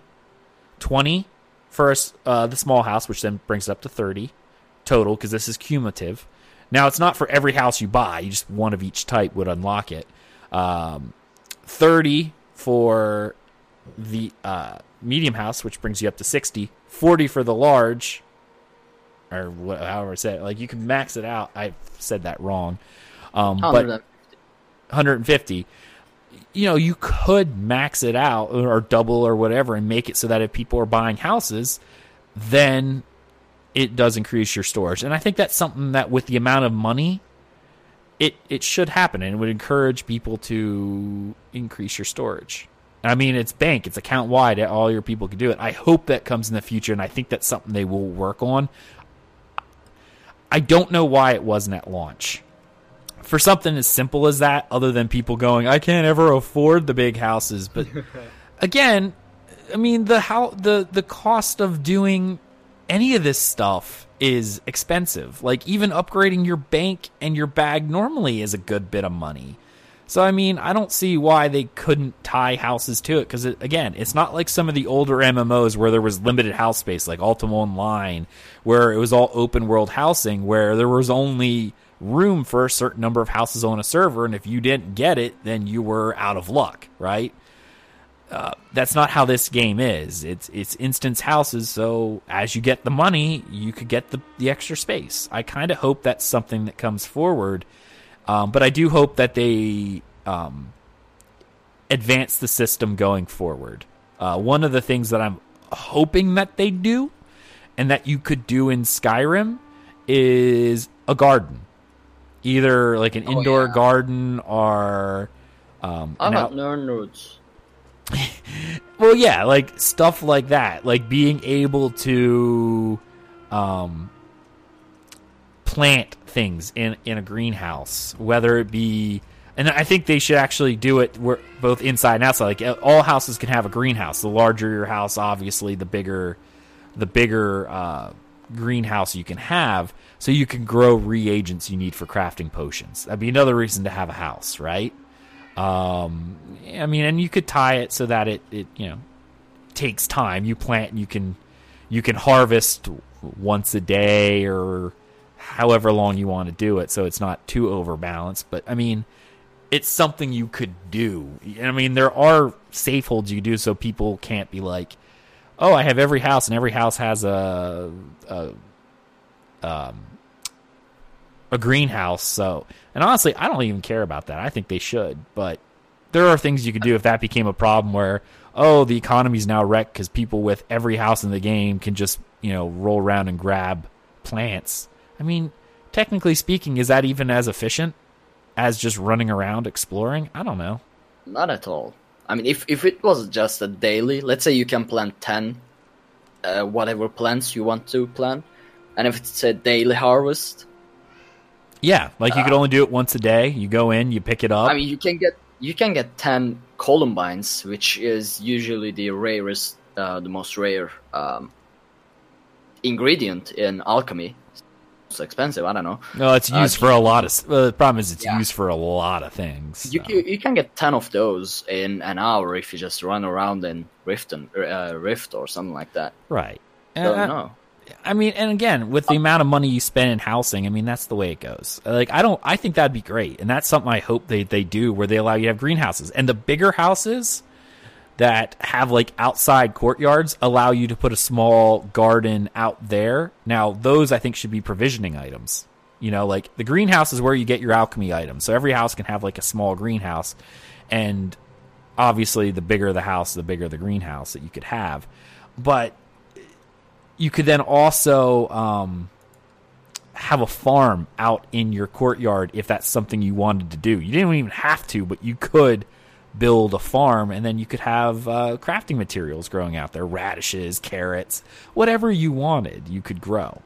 20 for uh, the small house, which then brings it up to 30 total because this is cumulative. Now it's not for every house you buy; you just one of each type would unlock it. Um, Thirty for the uh, medium house, which brings you up to sixty. Forty for the large, or whatever however I said it. Like you can max it out. I said that wrong, um, but 150. You know, you could max it out or double or whatever and make it so that if people are buying houses, then it does increase your storage. And I think that's something that with the amount of money, it it should happen and it would encourage people to increase your storage. I mean, it's bank, it's account wide, all your people can do it. I hope that comes in the future, and I think that's something they will work on. I don't know why it wasn't at launch. For something as simple as that, other than people going, I can't ever afford the big houses. But again, I mean the how the the cost of doing any of this stuff is expensive. Like even upgrading your bank and your bag normally is a good bit of money. So I mean, I don't see why they couldn't tie houses to it because it, again, it's not like some of the older MMOs where there was limited house space, like Ultima Online, where it was all open world housing, where there was only room for a certain number of houses on a server, and if you didn't get it, then you were out of luck, right? Uh, that's not how this game is. It's it's instance houses, so as you get the money, you could get the, the extra space. I kind of hope that's something that comes forward, um, but I do hope that they um, advance the system going forward. Uh, one of the things that I'm hoping that they do, and that you could do in Skyrim, is a garden, either like an oh, indoor yeah. garden or. Um, I have learned roots well, yeah, like stuff like that, like being able to um, plant things in in a greenhouse, whether it be, and I think they should actually do it both inside and outside. Like all houses can have a greenhouse. The larger your house, obviously, the bigger the bigger uh, greenhouse you can have, so you can grow reagents you need for crafting potions. That'd be another reason to have a house, right? Um, I mean, and you could tie it so that it, it you know takes time. You plant, you can you can harvest once a day or however long you want to do it, so it's not too overbalanced. But I mean, it's something you could do. I mean, there are safe holds you do so people can't be like, oh, I have every house and every house has a, a um, a greenhouse. So, and honestly, I don't even care about that. I think they should, but there are things you could do if that became a problem where oh the economy's now wrecked because people with every house in the game can just you know roll around and grab plants. I mean, technically speaking, is that even as efficient as just running around exploring? I don't know. Not at all. I mean, if if it was just a daily, let's say you can plant ten, uh, whatever plants you want to plant, and if it's a daily harvest, yeah, like you could uh, only do it once a day. You go in, you pick it up. I mean, you can get you can get ten columbines, which is usually the rarest, uh, the most rare um, ingredient in alchemy. It's expensive. I don't know. No, it's uh, used uh, for a lot of. Well, the problem is it's yeah. used for a lot of things. So. You, you, you can get ten of those in an hour if you just run around in Rift and uh, Rift or something like that. Right. So, no. I mean, and again, with the uh, amount of money you spend in housing, I mean, that's the way it goes. Like, I don't, I think that'd be great, and that's something I hope they they do, where they allow you to have greenhouses, and the bigger houses that have like outside courtyards allow you to put a small garden out there. Now, those I think should be provisioning items. You know, like the greenhouse is where you get your alchemy items. So every house can have like a small greenhouse, and obviously, the bigger the house, the bigger the greenhouse that you could have. But you could then also um, have a farm out in your courtyard if that's something you wanted to do. You didn't even have to, but you could build a farm and then you could have uh, crafting materials growing out there radishes, carrots, whatever you wanted, you could grow.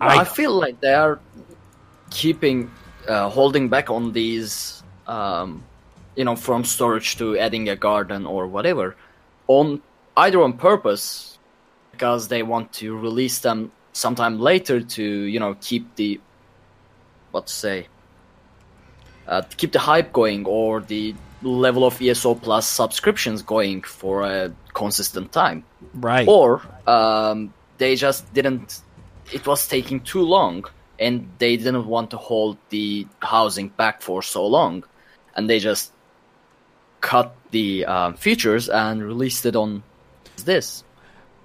I, I feel like they are keeping, uh, holding back on these, um, you know, from storage to adding a garden or whatever, on either on purpose, because they want to release them sometime later to, you know, keep the, what to say, uh, to keep the hype going or the level of ESO Plus subscriptions going for a consistent time. Right. or um, they just didn't it was taking too long and they didn't want to hold the housing back for so long. And they just cut the um, features and released it on this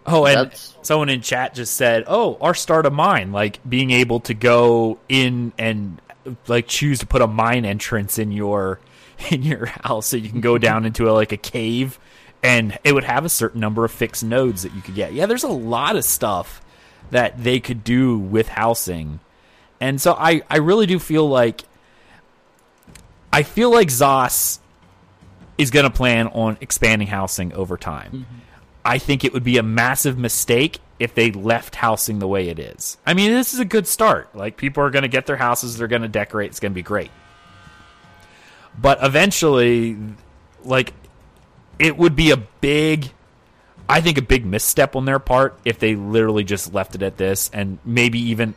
Oh, and That's- someone in chat just said, "Oh, our start of mine, like being able to go in and like choose to put a mine entrance in your in your house, so you can go down into a, like a cave, and it would have a certain number of fixed nodes that you could get. Yeah, there's a lot of stuff that they could do with housing, and so I I really do feel like I feel like Zos is going to plan on expanding housing over time. Mm-hmm. I think it would be a massive mistake if they left housing the way it is. I mean, this is a good start. Like people are going to get their houses, they're going to decorate, it's going to be great. But eventually like it would be a big I think a big misstep on their part if they literally just left it at this and maybe even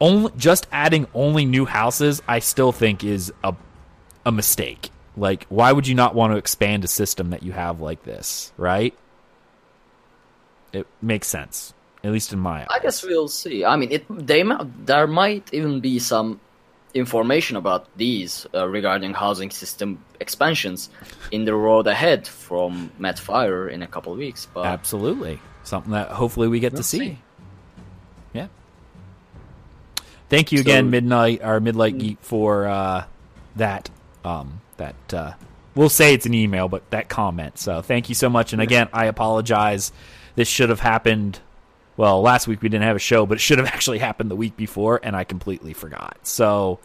only just adding only new houses I still think is a a mistake. Like why would you not want to expand a system that you have like this, right? It makes sense, at least in my eyes. i guess we'll see i mean it they there might even be some information about these uh, regarding housing system expansions in the road ahead from Matt Firor in a couple of weeks but Absolutely. Something that hopefully we get to see. see. Yeah. Thank you again, Midnight or Midlight Geek, for uh, that. Um, that uh, we'll say it's an email, but that comment. So thank you so much. And again, I apologize. This should have happened. Well, last week we didn't have a show, but it should have actually happened the week before, and I completely forgot. So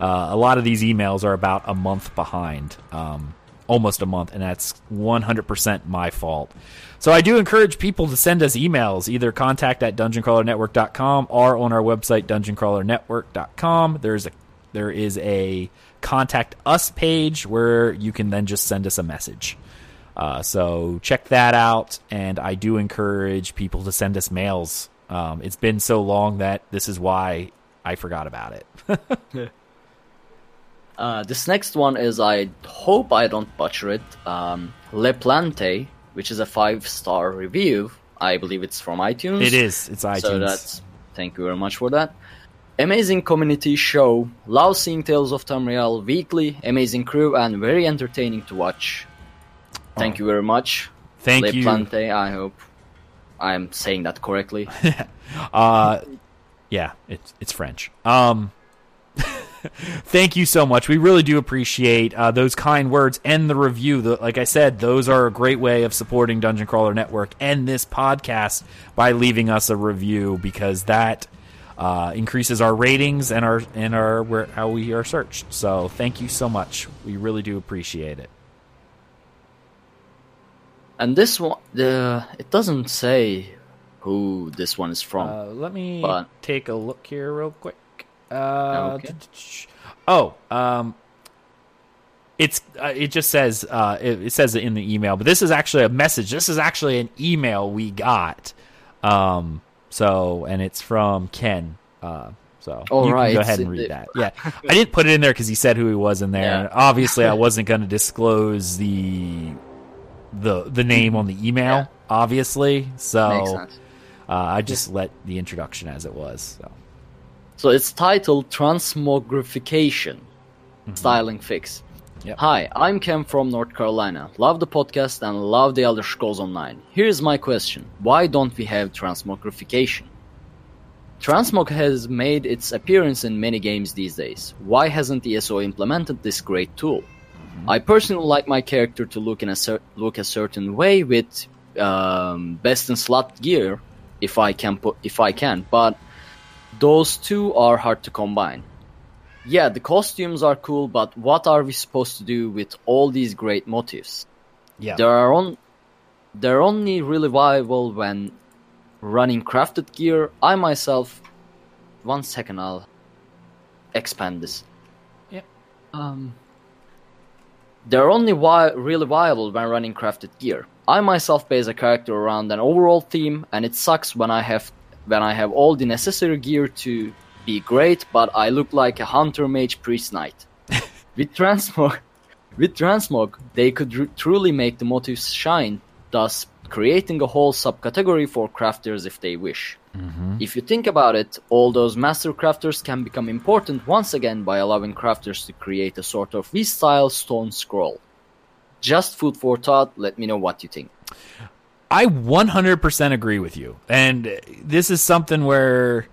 uh, a lot of these emails are about a month behind, um, almost a month, and that's 100% my fault. So I do encourage people to send us emails, either contact at dungeoncrawlernetwork.com or on our website, dungeoncrawlernetwork.com. There's a there is a contact us page where you can then just send us a message. Uh, so check that out, and I do encourage people to send us mails. Um, it's been so long that this is why I forgot about it. Uh, this next one is I hope I don't butcher it. Um, Le Plante, which is a five star review. I believe it's from iTunes. it is. It's iTunes. So that's thank you very much for that. Amazing community show. Love seeing Tales of Tamriel weekly. Amazing crew and very entertaining to watch. Thank you very much. Thank Le you. Plante. I hope I'm saying that correctly. Uh, yeah, it's it's French. Um, thank you so much. We really do appreciate uh, those kind words and the review. The, like I said, those are a great way of supporting Dungeon Crawler Network and this podcast by leaving us a review because that uh, increases our ratings and our and our where how we are searched. So thank you so much. We really do appreciate it. And this one, the it doesn't say who this one is from. Uh, let me But- take a look here real quick. Uh, Okay. Oh, um, it's uh, it just says uh, it, it says it in the email, but this is actually a message. This is actually an email we got. Um, so and it's from Ken. Uh, so Oh, you right, can go ahead and read that. Yeah, I didn't put it in there because he said who he was in there. Yeah. Obviously, I wasn't going to disclose the the the name on the email. Yeah. Obviously, so uh, I just let the introduction as it was. So So it's titled Transmogrification Styling Fix. Yep. Hi, I'm Ken from North Carolina. Love the podcast and love the Elder Scrolls Online. Here's my question Why don't we have transmogrification? Transmog has made its appearance in many games these days. Why hasn't ESO implemented this great tool? I personally like my character to look in a cer- look a certain way with um, best in slot gear, if I can put if I can, but those two are hard to combine. Yeah, the costumes are cool, but what are we supposed to do with all these great motifs? yeah, There are on, they're only really viable when running crafted gear. I myself one second. I'll expand this. Yep. Um, they're only vi- really viable when running crafted gear. I myself base a character around an overall theme, and it sucks when I have when I have all the necessary gear to be great, but I look like a hunter mage priest knight. with transmog, with transmog, they could r- truly make the motifs shine, thus creating a whole subcategory for crafters if they wish. If you think about it, all those master crafters can become important once again by allowing crafters to create a sort of V-style stone scroll. Just food for thought. Let me know what you think. I 100% agree with you. And this is something where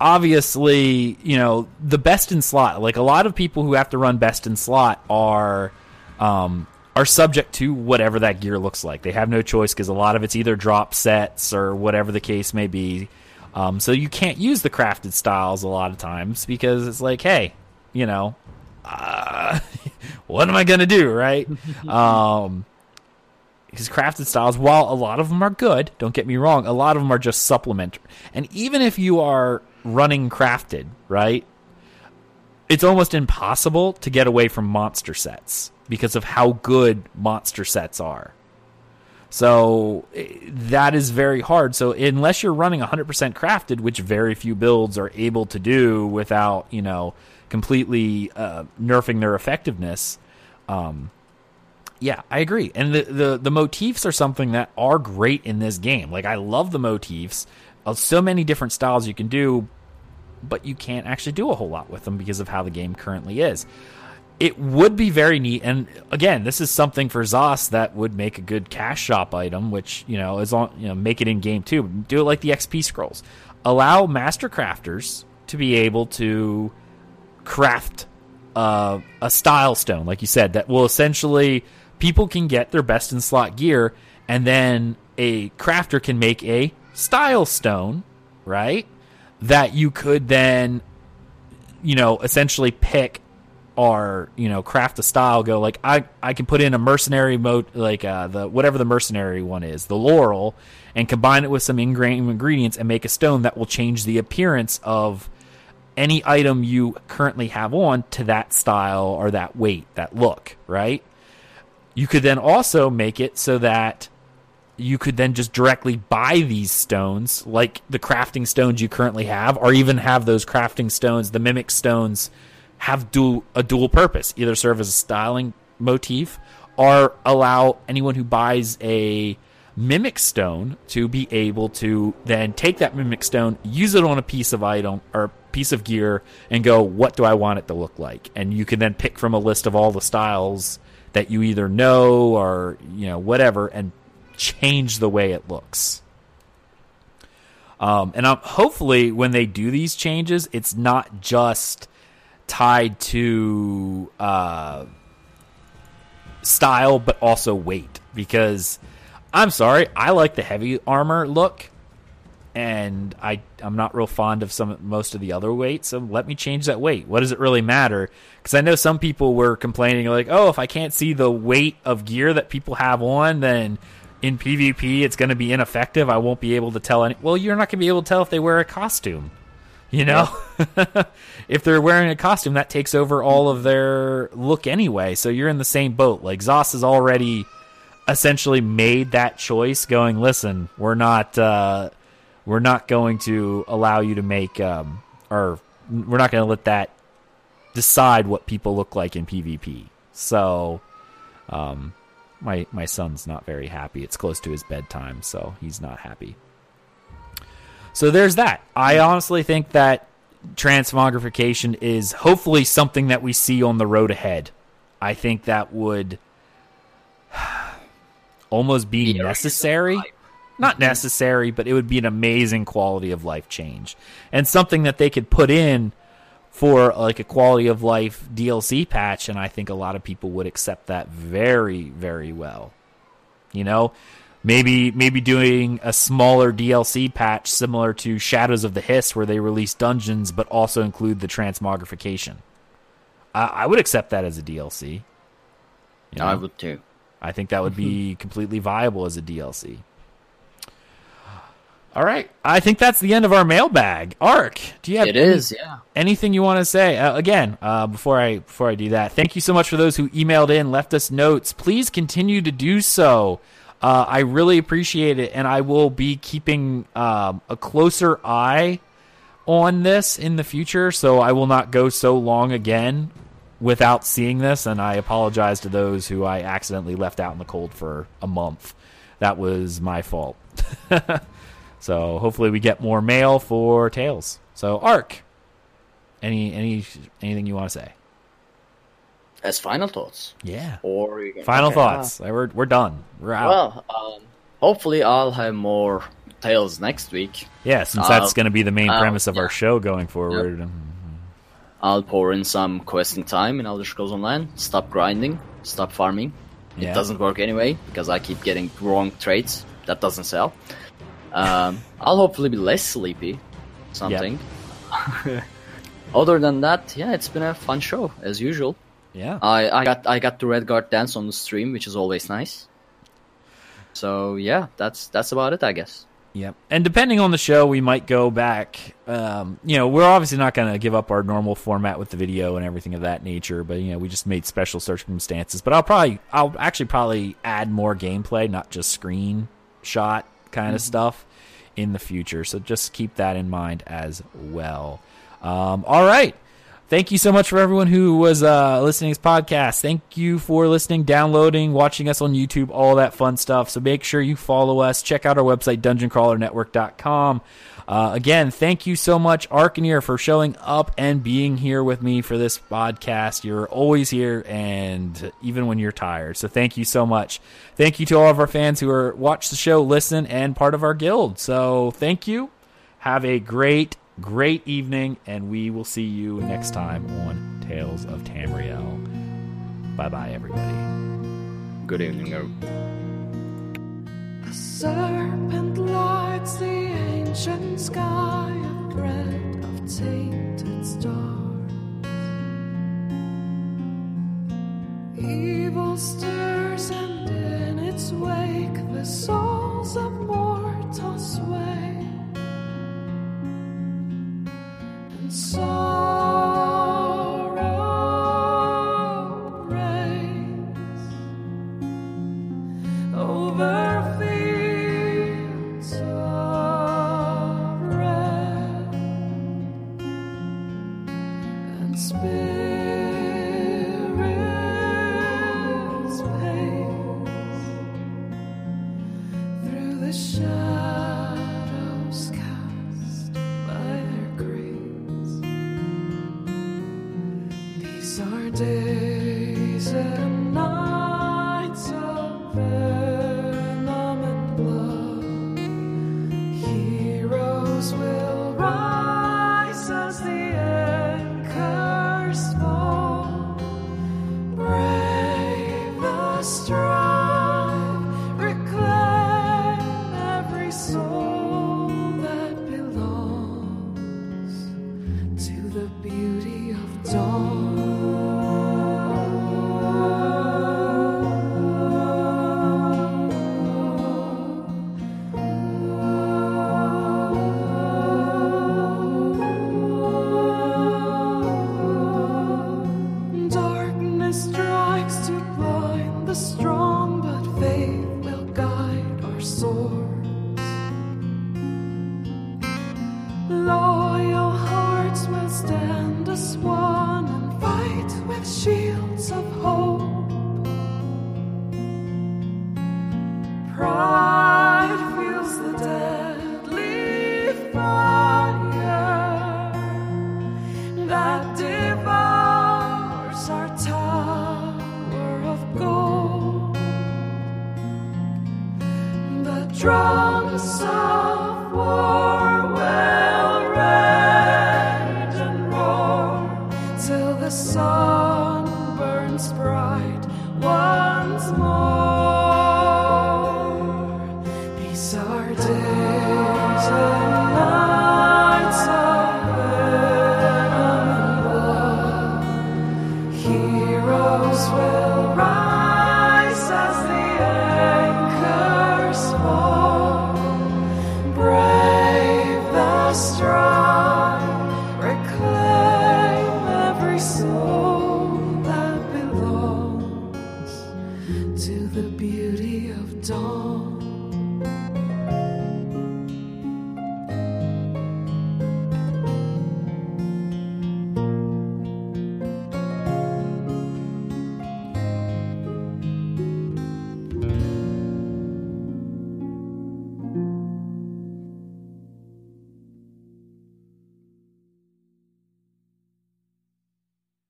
obviously, you know, the best in slot, like a lot of people who have to run best in slot are um are subject to whatever that gear looks like. They have no choice because a lot of it's either drop sets or whatever the case may be. Um, so you can't use the crafted styles a lot of times because it's like, hey, you know, uh, what am I gonna do, right? um, because crafted styles, while a lot of them are good, don't get me wrong, a lot of them are just supplementary. And even if you are running crafted, right, it's almost impossible to get away from monster sets because of how good monster sets are. So eh, that is very hard. So unless you're running 100% crafted, which very few builds are able to do without, you know, completely uh, nerfing their effectiveness, um, yeah, I agree. And the, the the motifs are something that are great in this game. Like I love the motifs. Of so many different styles you can do, but you can't actually do a whole lot with them because of how the game currently is. It would be very neat, and again, this is something for Zos that would make a good cash shop item, which you know is on you know make it in game too. Do it like the XP scrolls. Allow master crafters to be able to craft uh, a style stone, like you said, that will essentially people can get their best in slot gear, and then a crafter can make a style stone, right? That you could then, you know, essentially pick or you know craft a style. Go like I I can put in a mercenary mode, like uh, the whatever the mercenary one is, the laurel, and combine it with some in-game ingredients and make a stone that will change the appearance of any item you currently have on to that style or that weight, that look, right? You could then also make it so that you could then just directly buy these stones, like the crafting stones you currently have, or even have those crafting stones, the mimic stones, have dual a dual purpose, either serve as a styling motif or allow anyone who buys a mimic stone to be able to then take that mimic stone, use it on a piece of item or piece of gear, and go, what do I want it to look like? And you can then pick from a list of all the styles that you either know or you know whatever, and change the way it looks. Um, and I'm, hopefully, when they do these changes, it's not just tied to uh, style, but also weight. Because I'm sorry, I like the heavy armor look, and I I'm not real fond of some most of the other weights. So let me change that weight. What does it really matter? Because I know some people were complaining like, oh, if I can't see the weight of gear that people have on, then in PvP it's going to be ineffective. I won't be able to tell any. Well, you're not going to be able to tell if they wear a costume. You know, if they're wearing a costume, that takes over all of their look anyway. So you're in the same boat. Like Zos has already essentially made that choice, going, listen, we're not, uh, we're not going to allow you to make, um, or we're not going to let that decide what people look like in PvP. So, um, my my son's not very happy. It's close to his bedtime, so he's not happy. So there's that. I honestly think that transmogrification is hopefully something that we see on the road ahead. I think that would almost be Yeah. necessary. Not necessary, but it would be an amazing quality of life change and something that they could put in for like a quality of life DLC patch and I think a lot of people would accept that very very well. You know, maybe maybe doing a smaller DLC patch similar to Shadows of the Hist where they release dungeons but also include the transmogrification. I, I would accept that as a DLC. You I would too. I think that would be completely viable as a DLC. All right. I think that's the end of our mailbag. Ark, do you have It any- is, yeah. anything you want to say? Uh, again, uh, before I before I do that, thank you so much for those who emailed in, left us notes. Please continue to do so. Uh, I really appreciate it, and I will be keeping um, a closer eye on this in the future. So I will not go so long again without seeing this. And I apologize to those who I accidentally left out in the cold for a month. That was my fault. so hopefully we get more mail for Tales. So Ark, any any anything you want to say? As final thoughts, Yeah. or Final okay, thoughts. We're we're done. We're uh, out. well, um, hopefully I'll have more tales next week. yeah, since uh, that's going to be the main uh, premise of yeah. our show going forward. I'll pour in some questing time in Elder Scrolls Online. Stop grinding. Stop farming. Yeah. It doesn't work anyway because I keep getting wrong traits. That doesn't sell. Um, I'll hopefully be less sleepy. Something. Other than that, yeah, it's been a fun show as usual. Yeah. I, I got I got the Redguard dance on the stream, which is always nice. So yeah, that's that's about it, I guess. Yep. And depending on the show, we might go back. Um, you know, we're obviously not going to give up our normal format with the video and everything of that nature, but you know, we just made special circumstances. But I'll probably, I'll actually probably add more gameplay, not just screen shot kind of stuff in the future. So just keep that in mind as well. Um, all right. Thank you so much for everyone who was uh, listening to this podcast. Thank you for listening, downloading, watching us on YouTube, all that fun stuff. So make sure you follow us. Check out our website, dungeoncrawlernetwork.com. Uh, again, thank you so much, Arkaneer, for showing up and being here with me for this podcast. You're always here, and even when you're tired. So thank you so much. Thank you to all of our fans who are watch the show, listen, and part of our guild. So thank you. Have a great, great evening, and we will see you next time on Tales of Tamriel. Bye bye, everybody. Good evening, everyone. The serpent lights the ancient sky, a thread of tainted stars. Evil stirs,